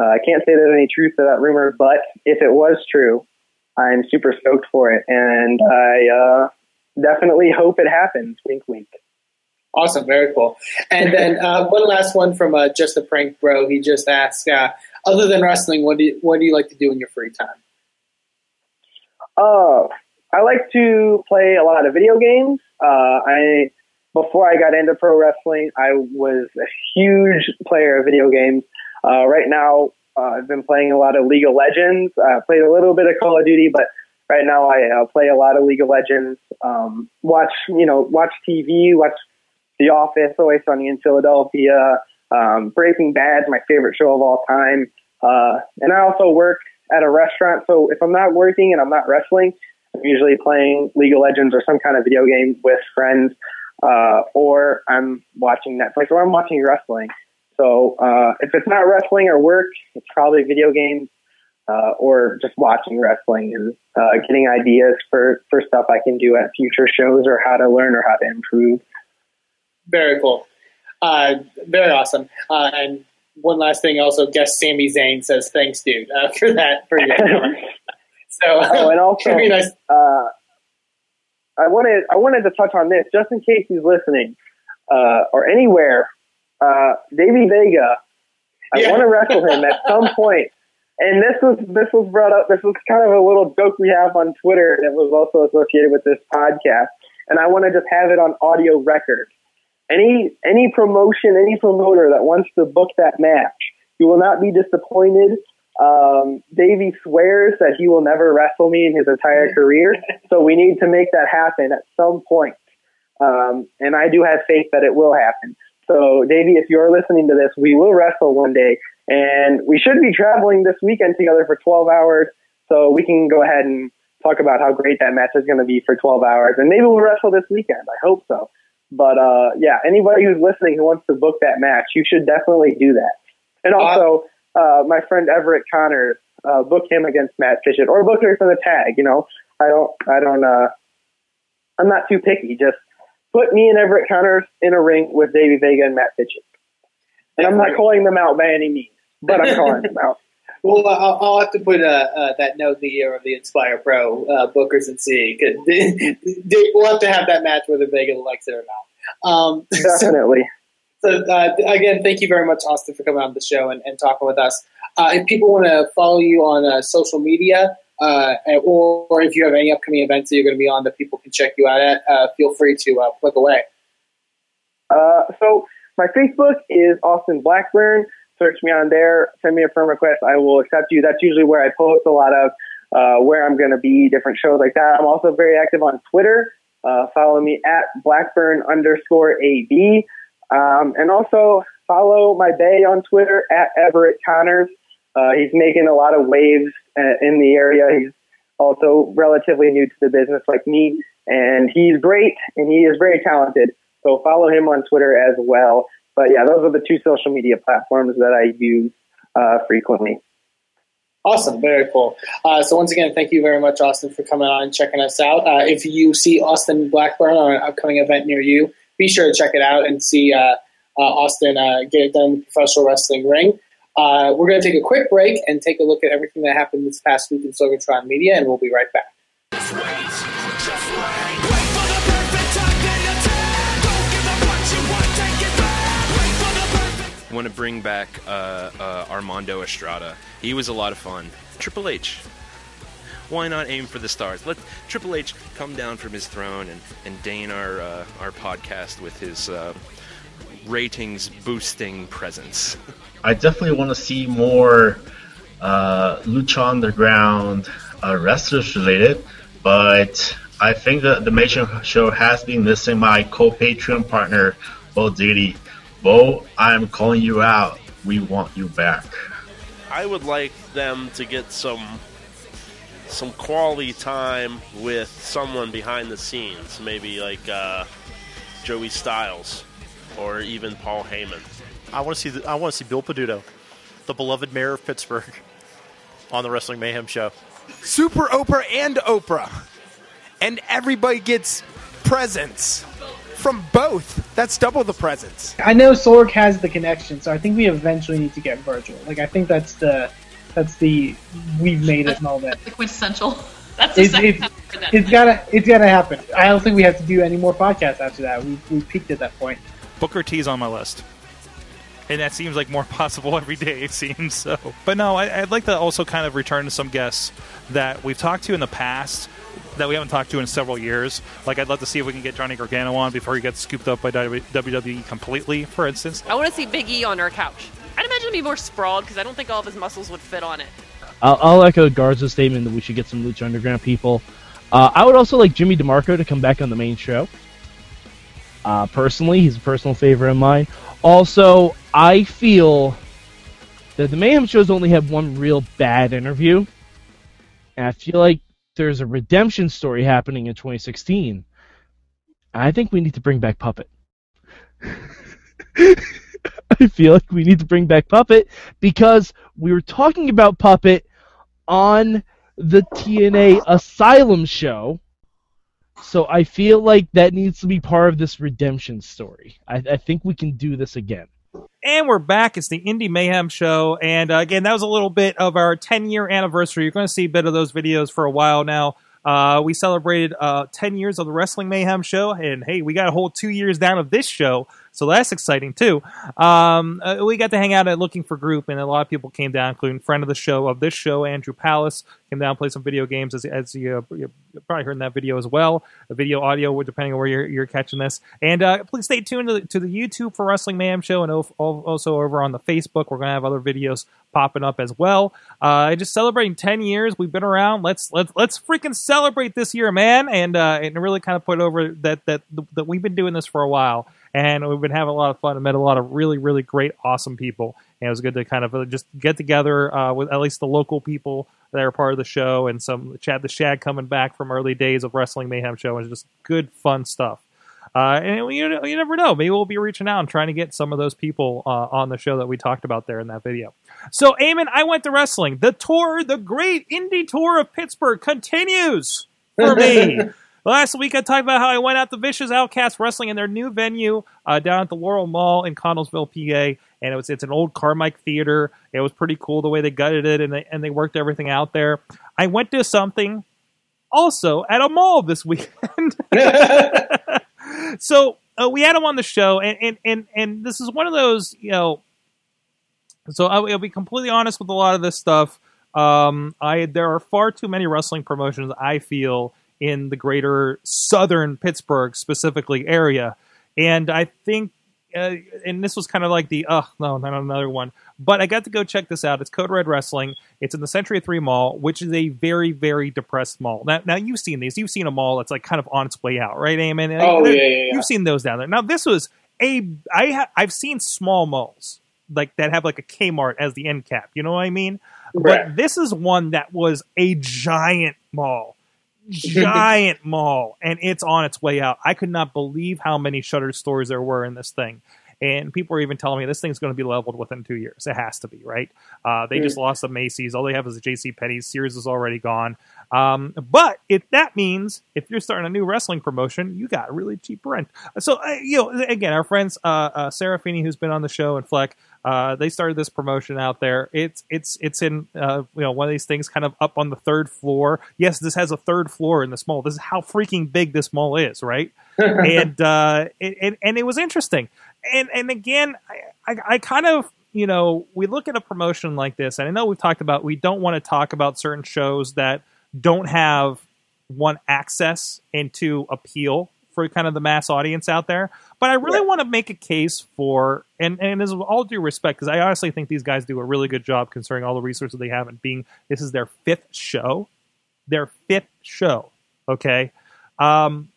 uh, I can't say there's any truth to that rumor, but if it was true, I'm super stoked for it, and I uh, definitely hope it happens. Wink, wink. Awesome, very cool. And then uh, one last one from uh, just a prank bro. He just asked, uh, other than wrestling, what do you, what do you like to do in your free time? Oh, I like to play a lot of video games. Uh, I before I got into pro wrestling, I was a huge player of video games. Uh, right now, uh, I've been playing a lot of League of Legends. I played a little bit of Call of Duty, but right now I uh, play a lot of League of Legends. Um, watch, you know, watch TV, watch The Office, Always Sunny in Philadelphia. Um, Breaking Bad, my favorite show of all time. Uh, and I also work at a restaurant. So if I'm not working and I'm not wrestling, I'm usually playing League of Legends or some kind of video game with friends, uh, or I'm watching Netflix or I'm watching wrestling. So uh, if it's not wrestling or work, it's probably video games uh, or just watching wrestling and uh, getting ideas for, for stuff I can do at future shows or how to learn or how to improve. Very cool. Uh, very awesome. Uh, and one last thing, also, guest Sammy Zayn says thanks, dude, uh, for that for your So, oh, and also, nice. uh, I wanted I wanted to touch on this just in case he's listening uh, or anywhere. Uh, Davey Vega, I yeah. want to wrestle him at some point. And this was this was brought up. This was kind of a little joke we have on Twitter that was also associated with this podcast. And I want to just have it on audio record. Any any promotion, any promoter that wants to book that match, you will not be disappointed um, Davey swears that he will never wrestle me in his entire career, so we need to make that happen at some point. Um, and I do have faith that it will happen. So, Davey, if you're listening to this, we will wrestle one day, and we should be traveling this weekend together for 12 hours, so we can go ahead and talk about how great that match is going to be for 12 hours, and maybe we'll wrestle this weekend. I hope so. But uh, yeah, anybody who's listening who wants to book that match, you should definitely do that. And also, uh, my friend Everett Connors, uh, book him against Matt Fitchett or book her for the tag. You know, I don't, I don't, uh, I'm not too picky. Just put me and Everett Connors in a ring with Davey Vega and Matt Fitchett. And I'm not calling them out by any means, but I'm calling them out. Well, I'll, I'll, have to put uh, uh, that note in the ear of the Inspire Pro uh, bookers and see. Cause we'll have to have that match whether Vega likes it or not. Um, Definitely. So uh, again, thank you very much, Austin, for coming on the show and, and talking with us. Uh, if people want to follow you on uh, social media, uh, or, or, if you have any upcoming events that you're going to be on that people can check you out at, uh, feel free to uh, plug away. so my Facebook is Austin Blackburn. Search me on there. Send me a friend request. I will accept you. That's usually where I post a lot of where I'm going to be, different shows like that. I'm also very active on Twitter. follow me at Blackburn underscore AB. Um, and also follow my bay on Twitter at Everett Connors. Uh, he's making a lot of waves uh, in the area. He's also relatively new to the business like me, and he's great and he is very talented. So follow him on Twitter as well. But yeah, those are the two social media platforms that I use uh, frequently. Awesome, very cool. Uh, so once again, thank you very much, Austin, for coming on and checking us out. Uh, if you see Austin Blackburn on an upcoming event near you, be sure to check it out and see uh, uh, Austin uh, get it done in the professional wrestling ring. We're going to take a quick break and take a look at everything that happened this past week in Sorgatron Media, and we'll be right back. I want to bring back uh, uh, Armando Estrada. He was a lot of fun. Triple H, why not aim for the stars? Let Triple H come down from his throne and, and deign our uh, our podcast with his uh, ratings boosting presence. I definitely want to see more uh, Lucha Underground uh, wrestlers related, but I think that the major show has been missing my co-Patreon partner, Bo Diddy. Bo, I am calling you out. We want you back. I would like them to get some some quality time with someone behind the scenes, maybe like uh, Joey Styles or even Paul Heyman. I want to see the, I want to see Bill Peduto, the beloved mayor of Pittsburgh, on the Wrestling Mayhem show. Super Oprah and Oprah. And everybody gets presents from both. That's double the presents. I know Sorg has the connection, so I think we eventually need to get Virgil. Like I think that's the that's the we've made it moment. The quintessential. That's the It's, second it's, time it's gotta it's gotta happen. I don't think we have to do any more podcasts after that. We we peaked at that point. Booker T's on my list. And that seems like more possible every day, it seems so. But no, I, I'd like to also kind of return to some guests that we've talked to in the past that we haven't talked to in several years. Like, I'd love to see if we can get Johnny Gargano on before he gets scooped up by WWE completely, for instance. I want to see Big E on our couch. I'd imagine it'd be more sprawled because I don't think all of his muscles would fit on it. I'll, I'll echo Garza's statement that we should get some Lucha Underground people. Uh, I would also like Jimmy DeMarco to come back on the main show. Uh, personally, he's a personal favorite of mine. Also, I feel that the Mayhem shows only have one real bad interview, and I feel like there's a redemption story happening in 2016. I think we need to bring back Puppet. I feel like we need to bring back Puppet because we were talking about Puppet on the TNA Asylum show. So I feel like that needs to be part of this redemption story. I, I think we can do this again. And we're back. It's the Indy Mayhem Show. And uh, again, that was a little bit of our 10 year anniversary. You're going to see a bit of those videos for a while now. Uh, we celebrated uh, 10 years of the Wrestling Mayhem Show. And hey, we got a whole two years down of this show. So that's exciting too. Um, uh, we got to hang out at Looking for Group, and a lot of people came down, including friend of the show of this show, Andrew Palace, came down, play some video games, as, as you, uh, you probably heard in that video as well. The video, audio, depending on where you're, you're catching this. And uh, please stay tuned to the, to the YouTube for Wrestling Mayhem Show, and also over on the Facebook. We're going to have other videos popping up as well. Uh, just celebrating 10 years. We've been around. Let's let's let's freaking celebrate this year, man, and uh, and really kind of put over that that that we've been doing this for a while and we've been having a lot of fun and met a lot of really, really great, awesome people. And it was good to kind of uh, just get together uh, with at least the local people that are part of the show and some Chad the Shag coming back from early days of Wrestling Mayhem show and just good, fun stuff. Uh, and you, you never know. Maybe we'll be reaching out and trying to get some of those people uh, on the show that we talked about there in that video. So, Eamon, I went to wrestling. The tour, the great indie tour of Pittsburgh continues for me. Last week, I talked about how I went out to Vicious Outcast Wrestling in their new venue uh, down at the Laurel Mall in Connellsville, PA. And it was it's an old Carmike theater. It was pretty cool the way they gutted it and they and they worked everything out there. I went to something also at a mall this weekend. so uh, we had him on the show, and, and and and this is one of those you know. So I'll, be completely honest with a lot of this stuff. Um, I there are far too many wrestling promotions. I feel in the greater southern Pittsburgh specifically area. And I think, uh, and this was kind of like the, oh, no, not another one. But I got to go check this out. It's Code Red Wrestling. It's in the Century 3 Mall, which is a very, very depressed mall. Now, now you've seen these. You've seen a mall that's like kind of on its way out, right, Eamon? Oh, yeah, yeah, yeah. You've seen those down there. Now, this was a, I ha- I've seen small malls like that have like a Kmart as the end cap. You know what I mean? Right. But this is one that was a giant mall giant mall and it's on its way out. I could not believe how many shutter stores there were in this thing. And people are even telling me this thing's going to be leveled within two years. It has to be, right? Uh, they just lost the Macy's. All they have is a J.C. Penney's. Sears is already gone. Um, but if that means if you're starting a new wrestling promotion, you got really cheap rent. So uh, you know, again, our friends uh, uh, Sarah Feeney, who's been on the show, and Fleck, uh, they started this promotion out there. It's it's it's in uh, you know one of these things kind of up on the third floor. Yes, this has a third floor in this mall. This is how freaking big this mall is, right? and uh, it, and and it was interesting. And and again, I, I, I kind of you know we look at a promotion like this, and I know we've talked about we don't want to talk about certain shows that don't have one access into appeal for kind of the mass audience out there. But I really want to make a case for, and and as all due respect, because I honestly think these guys do a really good job considering all the resources they have, and being this is their fifth show, their fifth show. Okay, um,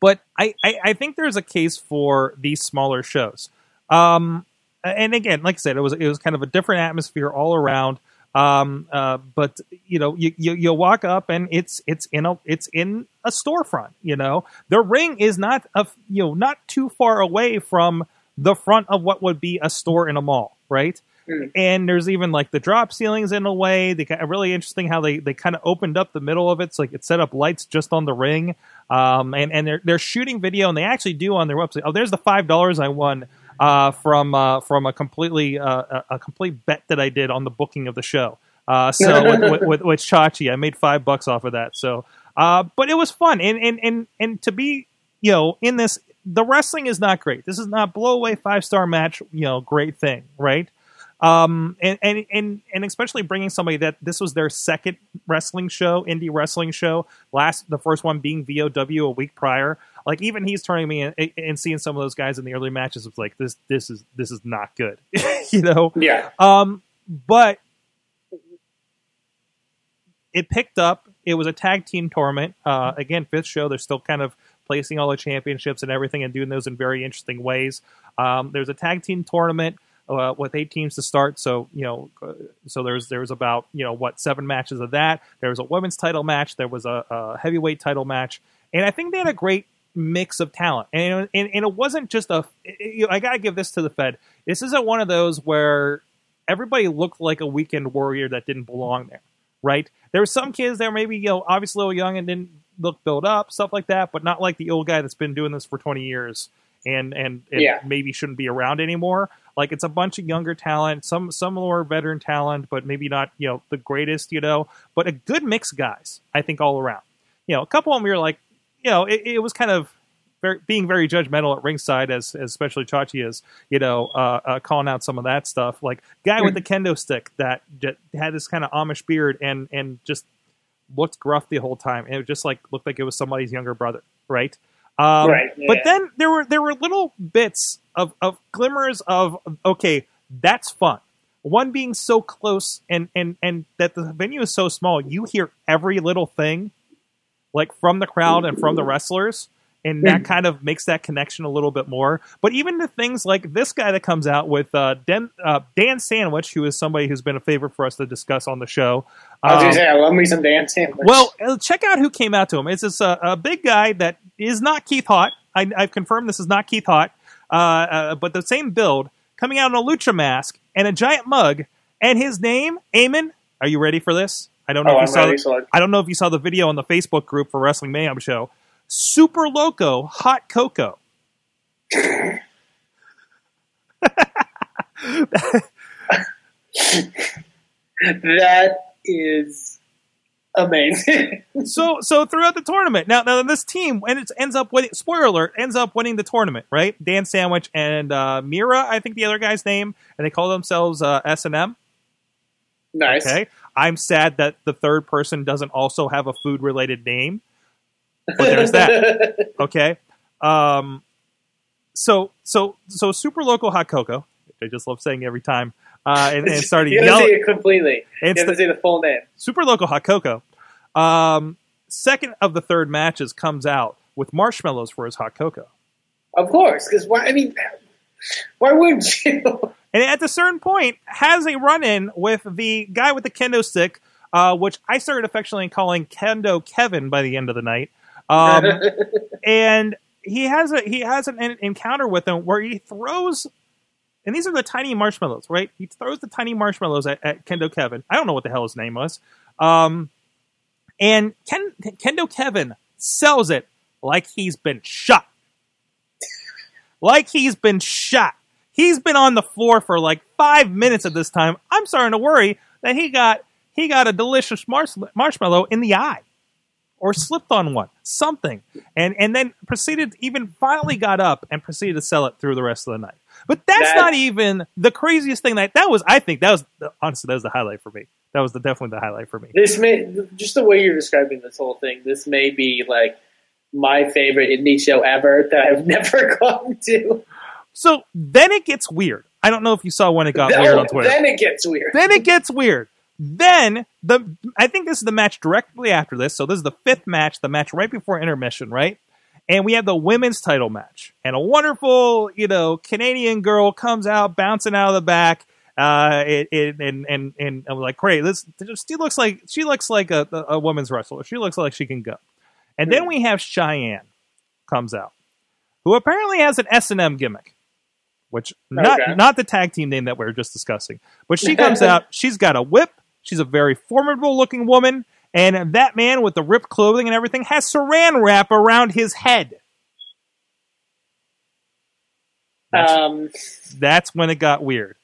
but I, I I think there's a case for these smaller shows. Um, and again, like I said, it was it was kind of a different atmosphere all around. Um, uh, but you know, you, you you walk up and it's it's in a it's in a storefront. You know, the ring is not a you know not too far away from the front of what would be a store in a mall, right? Mm. And there's even like the drop ceilings in a way. They kind really interesting how they, they kind of opened up the middle of it. So like it set up lights just on the ring. Um, and, and they're, they're shooting video and they actually do on their website. Oh, there's the $5 I won, uh, from, uh, from a completely, uh, a, complete bet that I did on the booking of the show. Uh, so with, with, with, with Chachi, I made five bucks off of that. So, uh, but it was fun. And, and, and, and to be, you know, in this, the wrestling is not great. This is not blow away five star match, you know, great thing, right? Um, and, and and and especially bringing somebody that this was their second wrestling show, indie wrestling show. Last, the first one being VOW a week prior. Like even he's turning me and, and seeing some of those guys in the early matches. It's like this, this is this is not good, you know. Yeah. Um, but it picked up. It was a tag team tournament. Uh, again, fifth show. They're still kind of placing all the championships and everything and doing those in very interesting ways. Um, there's a tag team tournament uh, with eight teams to start. So you know, so there's there's about you know what seven matches of that. There was a women's title match. There was a, a heavyweight title match, and I think they had a great mix of talent. And and, and it wasn't just a. You know, I gotta give this to the Fed. This isn't one of those where everybody looked like a weekend warrior that didn't belong there. Right? There were some kids there, maybe you know, obviously a little young and didn't look built up, stuff like that, but not like the old guy that's been doing this for 20 years and and, and Yeah. maybe shouldn't be around anymore. Like it's a bunch of younger talent, some some more veteran talent, but maybe not you know the greatest, you know, but a good mix of guys. I think all around. You know, a couple of them were like, you know, it, it was kind of very, being very judgmental at ringside, as, as especially Chachi is, you know, uh, uh, calling out some of that stuff. Like guy with the kendo stick that j- had this kind of Amish beard and and just looked gruff the whole time, and it just like looked like it was somebody's younger brother, right? Um, Right, But then there were there were little bits of, of glimmers of okay, that's fun. One being so close and and and that the venue is so small, you hear every little thing, like from the crowd and from the wrestlers, and that kind of makes that connection a little bit more. But even the things like this guy that comes out with uh, Dan, uh, Dan Sandwich, who is somebody who's been a favorite for us to discuss on the show. I was Um, gonna say, I love me some Dan Sandwich. well, uh, check out who came out to him. It's this uh, a big guy that is not Keith Hot. I, I've confirmed this is not Keith Hot, uh, uh, but the same build, coming out in a lucha mask and a giant mug, and his name, Eamon. Are you ready for this? I don't know Oh, if you I'm saw. The. I don't know if you saw the video on the Facebook group for Wrestling Mayhem Show. Super Loco Hot Cocoa. that is amazing. so so throughout the tournament now now this team and it ends up winning spoiler alert ends up winning the tournament right dan sandwich and uh mira i think the other guy's name and they call themselves uh s&m nice. okay i'm sad that the third person doesn't also have a food related name but there's that okay um so so so super loco hot cocoa i just love saying every time uh and, and started you have to say yelling it completely. It's you have to the- say the full name. Super Loco Hot Cocoa. Um, second of the third matches comes out with marshmallows for his hot cocoa. Of course, because why? I mean, why wouldn't you? And at a certain point, has a run in with the guy with the kendo stick, uh, which I started affectionately calling Kendo Kevin by the end of the night. Um, and he has a he has an en- encounter with him where he throws, and these are the tiny marshmallows, right? He throws the tiny marshmallows at, at Kendo Kevin. I don't know what the hell his name was. Um, and Ken, Kendo Kevin sells it like he's been shot. Like he's been shot. He's been on the floor for like five minutes at this time. I'm starting to worry that he got he got a delicious marsh- marshmallow in the eye, or slipped on one, something, and and then proceeded even finally got up and proceeded to sell it through the rest of the night. But that's That- not even the craziest thing. That that was I think that was honestly that was the highlight for me. That was the, definitely the highlight for me. This may just the way you're describing this whole thing. This may be like my favorite indie show ever that I've never gone to. So then it gets weird. I don't know if you saw when it got Then- weird on Twitter. Then it gets weird. then it gets weird. Then the I think this is the match directly after this. So this is the fifth match, the match right before intermission, right? And we have the women's title match, and a wonderful, you know, Canadian girl comes out bouncing out of the back. Uh, it, it, and and and I'm like, great. This she looks like she looks like a, a women's wrestler. She looks like she can go. And then we have Cheyenne comes out, who apparently has an S and M gimmick. Which not Okay. not the tag team name that we are just discussing. But she comes out. She's got a whip. She's a very formidable looking woman, and that man with the ripped clothing and everything has Saran wrap around his head. Um, That's when it got weird.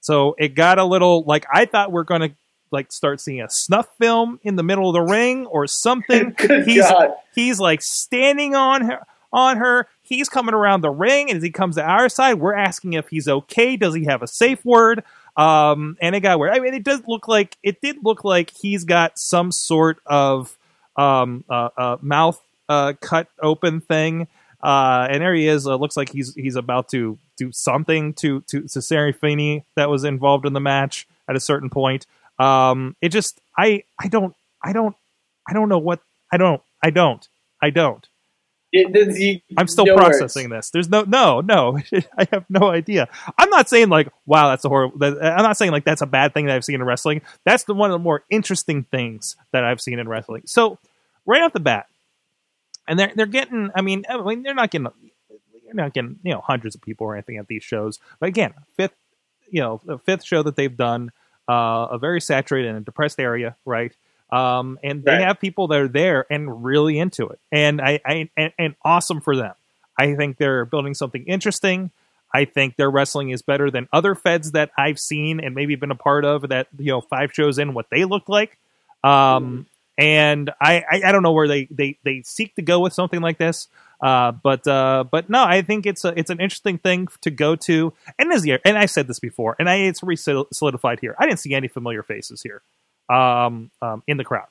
So it got a little like I thought we going to like start seeing a snuff film in the middle of the ring or something. He's God. he's like standing on her on her. He's coming around the ring, and as he comes to our side, we're asking if he's okay. Does he have a safe word? Um, and it got weird. I mean, it does look like it did look like he's got some sort of um, uh, uh, mouth uh, cut open thing. Uh, and there he is. Looks like he's he's about to do something to to Sari Feeney that was involved in the match at a certain point. Um, it just I I don't I don't I don't know what I don't I don't I don't. It, it- you- I'm still no processing this. There's no no no. I have no idea. I'm not saying like wow that's a horrible. That, I'm not saying like that's a bad thing that I've seen in wrestling. That's the one of the more interesting things that I've seen in wrestling. So right off the bat, and they're they're getting. I mean, I mean they're not getting. You're not getting you know hundreds of people or anything at these shows. But again, fifth you know the fifth show that they've done, uh, a very saturated and depressed area, right? Um, and they Right. have people that are there and really into it, and I, I and, and awesome for them. I think they're building something interesting. I think their wrestling is better than other feds that I've seen and maybe been a part of. That you know, five shows in, what they look like. Um, and I, I, I don't know where they, they, they seek to go with something like this. Uh, but uh, but no, I think it's a it's an interesting thing to go to. And as the and I said this before, and I it's re solidified here. I didn't see any familiar faces here um, um, in the crowd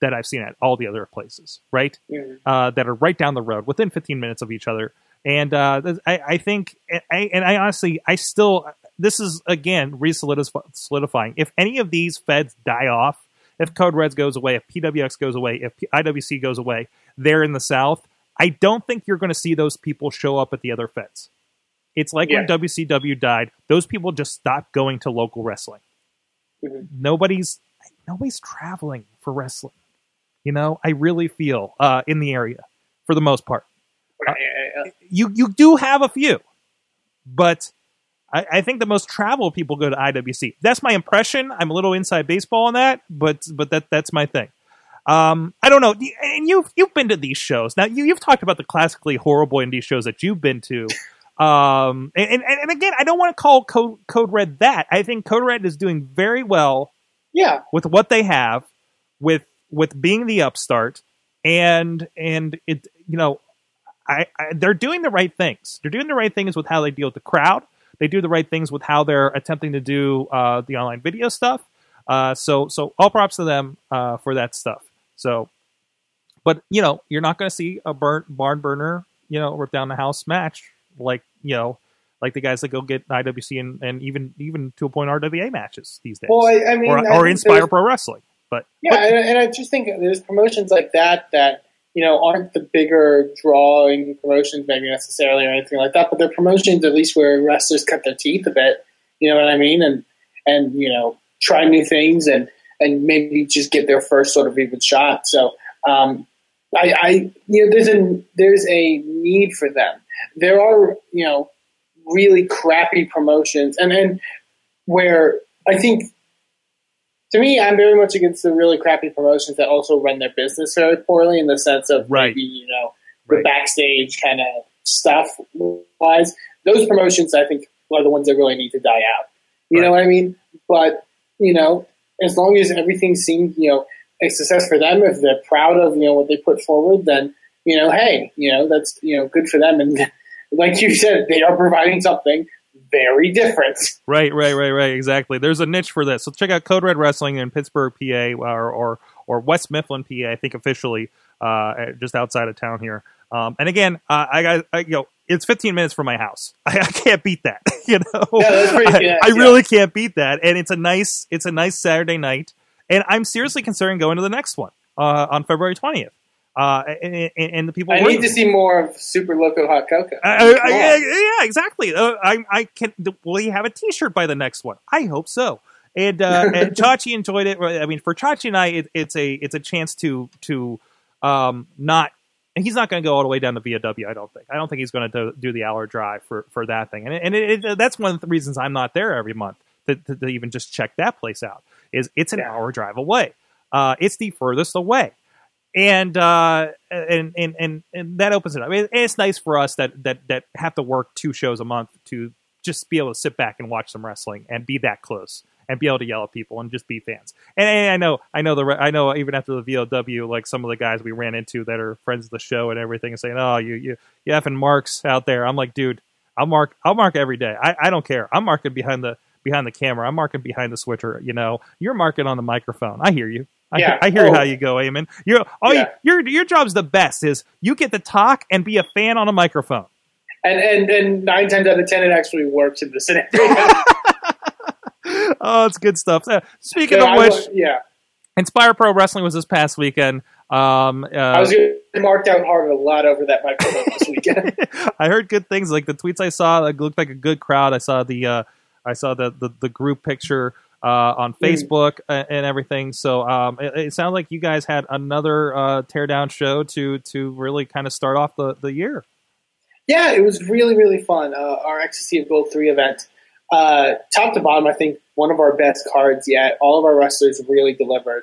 that I've seen at all the other places, right? Mhm. Uh, that are right down the road, within 15 minutes of each other. And uh, I, I think, I, and I honestly, I still, this is again re-solidifying. If any of these feds die off, if Code Reds goes away, if PWX goes away, if IWC goes away, they're in the South. I don't think you're going to see those people show up at the other feds. It's like when WCW died; those people just stopped going to local wrestling. Mhm. Nobody's nobody's traveling for wrestling. You know, I really feel uh, in the area for the most part. Yeah. You you do have a few, but I, I think the most travel people go to IWC. That's my impression. I'm a little inside baseball on that, but but that that's my thing. Um, I don't know. And you've you've been to these shows now. You you've talked about the classically horrible indie shows that you've been to. Um, and, and and again, I don't want to call Code Code Red that. I think Code Red is doing very well Yeah. with what they have, with with being the upstart, and and it you know, I, I they're doing the right things. They're doing the right things with how they deal with the crowd. They do the right things with how they're attempting to do uh, the online video stuff. Uh, so so all props to them uh, for that stuff. So, but you know, you're not going to see a burn barn burner, you know, rip down the house match like you know. Like the guys that go get IWC and, and even even to a point RWA matches these days, Well, I, I mean, or, I or Inspire Pro Wrestling. But Yeah, and, and I just think there's promotions like that that you know aren't the bigger drawing promotions maybe necessarily or anything like that, but they're promotions at least where wrestlers cut their teeth a bit. You know what I mean? And and you know try new things and and maybe just get their first sort of even shot. So um, I, I you know there's a there's a need for them. There are you know really crappy promotions and and where I think to me, I'm very much against the really crappy promotions that also run their business very poorly in the sense of Right. maybe, you know, the Right. backstage kind of stuff wise. Those promotions, I think, are the ones that really need to die out. You know what I mean? But, you know, as long as everything seems, you know, a success for them, if they're proud of, you know, what they put forward, then, you know, hey, you know, that's, you know, good for them. And like you said, they are providing something very different. Right, right, right, right. Exactly. There's a niche for this. So check out Code Red Wrestling in Pittsburgh, PA, or or, or West Mifflin, PA. I think officially, uh, just outside of town here. Um, and again, uh, I got I, you know it's 15 minutes from my house. I, I can't beat that. You know, Yeah, that's pretty I, good, I yeah. really can't beat that. And it's a nice it's a nice Saturday night. And I'm seriously considering going to the next one uh, on February 20th. Uh, and, and, and the people I need to see more of Super Loco Hot Cocoa. I, I- I- yeah, yeah, exactly. Uh, I, I can. Will he have a T-shirt by the next one? I hope so. And, uh, and Chachi enjoyed it. I mean, for Chachi and I, it, it's a it's a chance to to um, not and he's not going to go all the way down to VOW. I don't think. I don't think he's going to do, the hour drive for for that thing. And and it, it, that's one of the reasons I'm not there every month to, to, to even just check that place out. Is it's an hour drive away. Uh, it's the furthest away. And, uh, and and and and that opens it up. It- it's nice for us that that that have to work two shows a month to just be able to sit back and watch some wrestling and be that close and be able to yell at people and just be fans. And, and I know, I know the, I know even after the VLW, like some of the guys we ran into that are friends of the show and everything, and saying, "Oh, you you you effing marks out there." I'm like, dude, I'll mark, I'll mark every day. I, I don't care. I'm marking behind the behind the camera. I'm marking behind the switcher. You know, you're marking on the microphone. I hear you. I, Yeah. I hear Oh. how you go, Eamon. You're, all Yeah. you, your your job's the best. Is you get to talk and be a fan on a microphone. And and and nine times out of ten, it actually works in the Senate. oh, it's good stuff. Uh, speaking So of which, wa- yeah, Inspire Pro Wrestling was this past weekend. Um, uh, I was getting marked out hard a lot over that microphone this weekend. I heard good things. Like the tweets I saw, like looked like a good crowd. I saw the uh, I saw the the, the group picture uh, on Mm. Facebook and, and everything. So um, it, it sounded like you guys had another uh, teardown show to to really kind of start off the, the year. Yeah, it was really, really fun. Uh, our Ecstasy of Gold 3 event. Uh, top to bottom, I think one of our best cards yet. All of our wrestlers really delivered.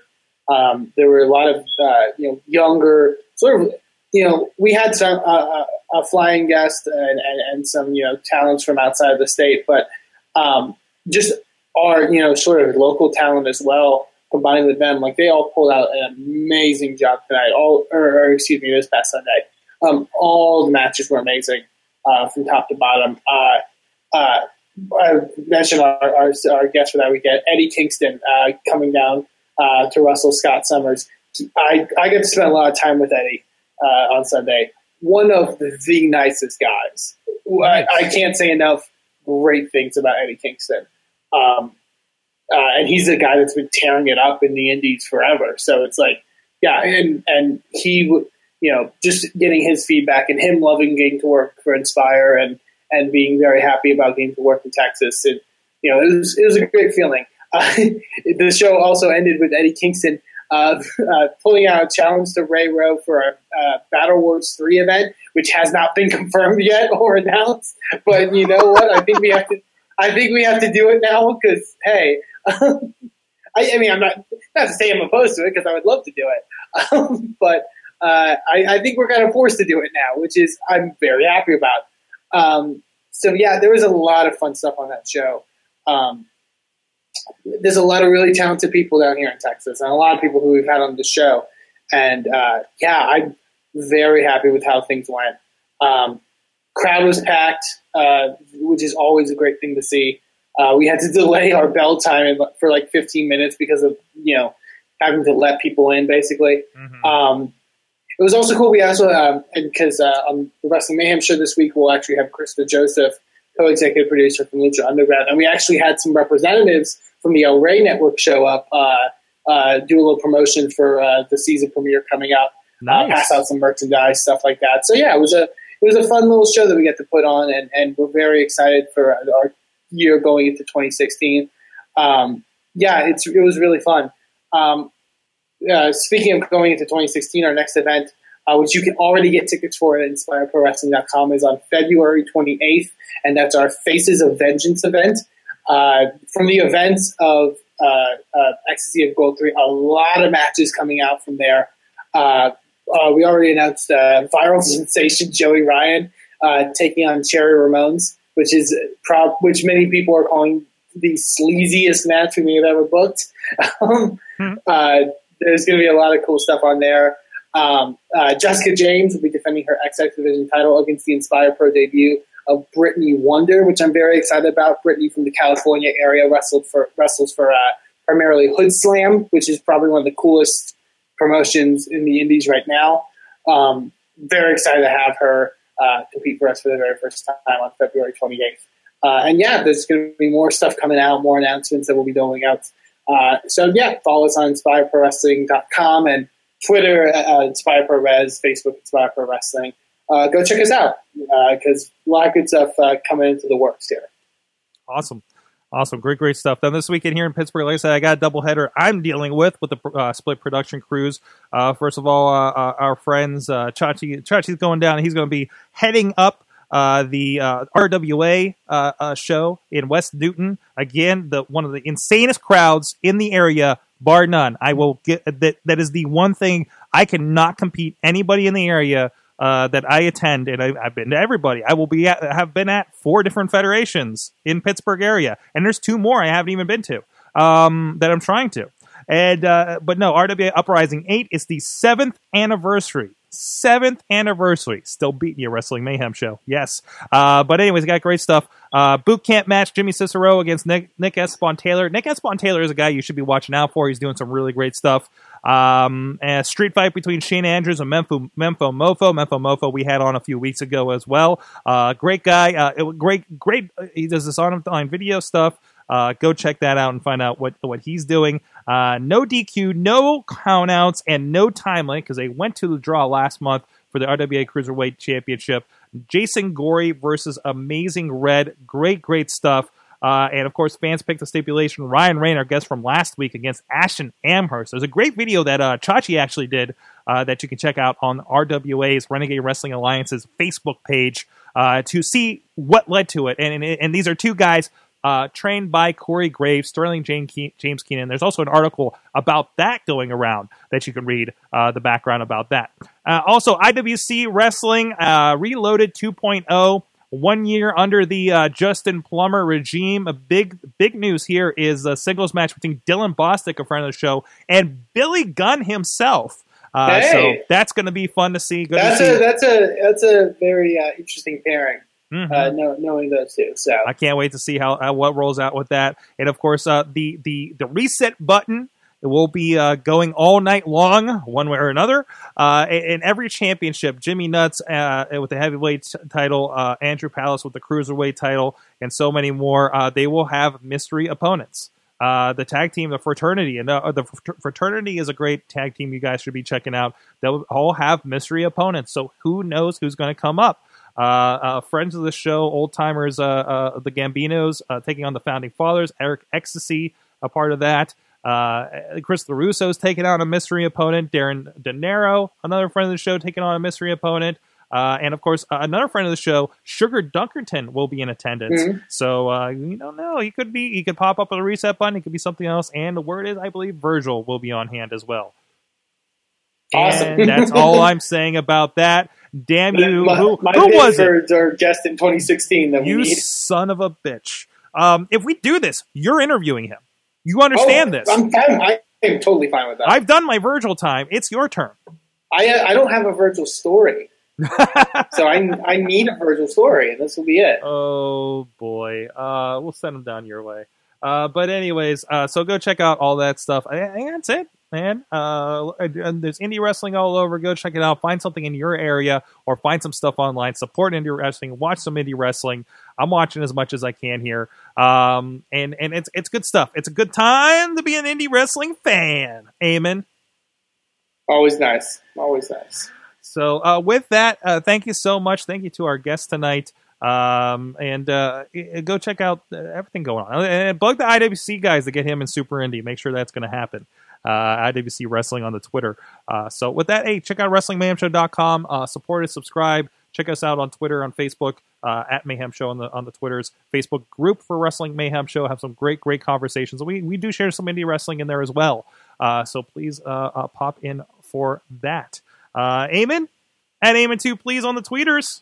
Um, there were a lot of, uh, you know, younger, sort of, you know, we had some, uh, uh, a flying guest and, and, and some, you know, talents from outside of the state, but um, just our, you know, sort of local talent as well, combined with them, like they all pulled out an amazing job tonight. All, or, or excuse me, this past Sunday. Um, all the matches were amazing uh, from top to bottom. Uh, uh, I mentioned our, our, our guest for that weekend, Eddie Kingston, uh, coming down uh, to wrestle Scot Summers. I, I get to spend a lot of time with Eddie uh, on Sunday. One of the, the nicest guys. I, I can't say enough great things about Eddie Kingston. Um, uh, and he's a guy that's been tearing it up in the Indies forever. So it's like, yeah, and and he, you know, just getting his feedback and him loving getting to work for Inspire and and being very happy about getting to work in Texas. And you know, it was it was a great feeling. Uh, the show also ended with Eddie Kingston uh, uh, pulling out a challenge to Ray Rowe for a uh, Battle Wars three event, which has not been confirmed yet or announced. But you know what? I think we have to. I think we have to do it now because hey, I, I mean, I'm not not to say I'm opposed to it because I would love to do it, but uh, I, I think we're kind of forced to do it now, which is I'm very happy about. Um, so yeah, there was a lot of fun stuff on that show. Um, there's a lot of really talented people down here in Texas, and a lot of people who we've had on the show. And uh, yeah, I'm very happy with how things went. Um, crowd was packed, uh, which is always a great thing to see. Uh, we had to delay our bell time for like 15 minutes because of you know having to let people in, basically. Um, it was also cool. We also um, because uh, on the Wrestling Mayhem show this week, we'll actually have Chris DeJoseph, co-executive producer from Lucha Underground, and we actually had some representatives from the El Rey Network show up, uh, uh, do a little promotion for uh, the season premiere coming up, uh, Nice. pass out some merchandise, stuff like that. So yeah, it was a it was a fun little show that we get to put on, and, and we're very excited for our year going into 2016. Um, yeah, it's it was really fun. Um, uh, speaking of going into 2016, our next event, uh, which you can already get tickets for at InspireProWrestling.com, is on February 28th, and that's our Faces of Vengeance event. Uh, from the events of uh, uh, Ecstasy of Gold 3, a lot of matches coming out from there. Uh, we already announced uh, viral sensation Joey Ryan uh, taking on Cherry Ramones, which is prob- which many people are calling the sleaziest match we may have ever booked. um, uh, there's going to be a lot of cool stuff on there. Um, uh, Jessica James will be defending her XX Division title against the Inspire Pro debut of Brittany Wonder, which I'm very excited about. Brittany from the California area wrestled for wrestles for uh, primarily Hoodslam, which is probably one of the coolest promotions in the Indies right now. Um, very excited to have her uh, compete for us for the very first time on February 28th. Uh, and yeah, there's going to be more stuff coming out, more announcements that we'll be doling out. Uh, so yeah, follow us on InspireProWrestling.com and Twitter, uh, Inspire Pro Res, Facebook, Inspire Pro Wrestling. Uh, go check us out because a lot of good stuff uh, coming into the works here. Awesome. Awesome, great, great stuff. Then this weekend here in Pittsburgh, like I said, I got a doubleheader I'm dealing with with the uh, split production crews. Uh, first of all, uh, uh, our friends uh, Chachi, Chachi's going down. He's going to be heading up uh, the RWA show in West Newton. Again, the one of the insanest crowds in the area, bar none. I will get that. That is the one thing I cannot compete anybody in the area uh, that I attend, and I, I've been to everybody. I will be at, have been at four different federations in Pittsburgh area, and there's two more I haven't even been to um, that I'm trying to. And uh, but no, RWA Uprising Eight is the seventh anniversary. Seventh anniversary, still beating you, Wrestling Mayhem show. Yes, uh, but anyways, got great stuff. Uh, boot camp match: Jimmy Cicero against Nick, Nick Espon Taylor. Nick Espon Taylor is a guy you should be watching out for. He's doing some really great stuff. Um, and street fight between Shane Andrews and Memphis, Mempho Mofo. Mempho Mofo we had on a few weeks ago as well. Uh, great guy. Uh, it, great, great. He does this online video stuff. Uh, go check that out and find out what what he's doing. Uh, no DQ, no countouts, and no time limit because they went to the draw last month for the RWA Cruiserweight Championship. Jason Gorey versus Amazing Red. Great, great stuff. Uh, and of course, fans picked the stipulation. Ryan Rain, our guest from last week, against Ashton Amherst. There's a great video that uh, Chachi actually did uh, that you can check out on RWA's Renegade Wrestling Alliance's Facebook page uh, to see what led to it. And, and, and these are two guys uh, trained by Corey Graves, Sterling James Keenan. There's also an article about that going around that you can read uh, the background about that. Uh, also, IWC Wrestling uh, Reloaded 2.0. One year under the uh, Justin Plummer regime. A big, big news here is a singles match between Dylan Bostic, a friend of the show, and Billy Gunn himself. Uh, Hey. So that's going to be fun to see. Good That's to see. a that's a that's a very uh, interesting pairing. Mhm. Uh, know, knowing those two, so I can't wait to see how uh, what rolls out with that. And of course, uh, the the the reset button It will be uh, going all night long, one way or another. Uh, in every championship, Jimmy Nuts uh, with the heavyweight title, uh, Andrew Palace with the cruiserweight title, and so many more. Uh, they will have mystery opponents. Uh, the tag team, the fraternity, and uh, the fraternity is a great tag team. You guys should be checking out. They'll all have mystery opponents. So who knows who's going to come up? Uh, uh, friends of the show, old timers, uh, uh, the Gambinos uh, taking on the Founding Fathers. Eric Ecstasy, a part of that. Uh, Chris LaRusso's taking on a mystery opponent. Darren De Niro, another friend of the show, taking on a mystery opponent. Uh, and of course, uh, another friend of the show, Sugar Dunkerton, will be in attendance. Mhm. So uh, you don't know. He could be. He could pop up with a reset button. He could be something else. And the word is, I believe Virgil will be on hand as well. Awesome. And that's all I'm saying about that. Damn you! my, who my who was it? our guest in 2016 that we You need. son of a bitch. Um, if we do this, you're interviewing him. You understand Oh, this. I'm, I'm, I am totally fine with that. I've done my Virgil time. It's your turn. I I don't have a Virgil story, so I I need a Virgil story, and this will be it. Oh boy. Uh, we'll send them down your way. Uh, but anyways, uh, so go check out all that stuff. I, I- that's it, man. Uh, and there's indie wrestling all over. Go check it out. Find something in your area or find some stuff online. Support indie wrestling. Watch some indie wrestling. I'm watching as much as I can here. Um, and and it's it's good stuff. It's a good time to be an indie wrestling fan. Amen. Always nice. Always nice. So uh, with that, uh, thank you so much. Thank you to our guest tonight. Um, and uh, go check out uh, everything going on. And bug the IWC guys to get him in Super Indy. Make sure that's going to happen. Uh, IWC Wrestling on the Twitter. Uh, so with that, hey, check out WrestlingMayhemShow.com. Uh, support us, subscribe. Check us out on Twitter, on Facebook, uh, at Mayhem Show on the on the Twitters. Facebook group for Wrestling Mayhem Show have some great, great conversations. We we do share some indie wrestling in there as well. Uh, so please uh, uh, pop in for that. Uh, Eamon at Eamon two, please on the tweeters.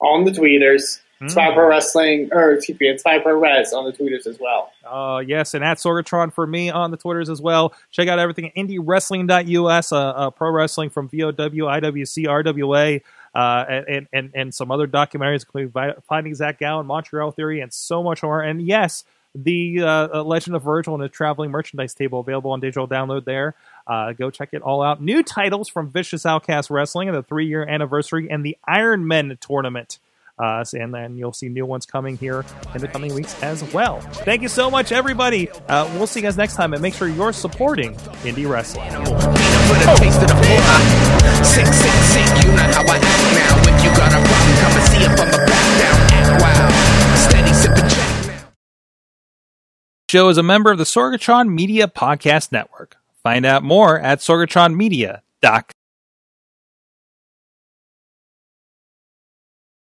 On the tweeters, Mm. Spy Pro Wrestling, or excuse me, Spy Pro Res on the tweeters as well. Uh, yes, and at Sorgatron for me on the Twitters as well. Check out everything at IndieWrestling.us, uh, uh, pro wrestling from VOW, IWC, RWA, uh, and, and, and some other documentaries, including Finding Zach Gowen, Montreal Theory, and so much more. And yes, the uh, uh, Legend of Virgil and the traveling merchandise table available on digital download there. Uh, go check it all out. New titles from Vicious Outcast Wrestling and the three year anniversary and the Iron Men tournament. Uh, and then you'll see new ones coming here in the coming weeks as well. Thank you so much, everybody. Uh, we'll see you guys next time, and make sure you're supporting indie wrestling. for the taste of the floor. Sick, sick, sick, you know how I act now. If you a problem, come and see it from the back down. Act wild, steady sipping. show is a member of the Sorgatron Media Podcast Network. Find out more at sorgatronmedia.com.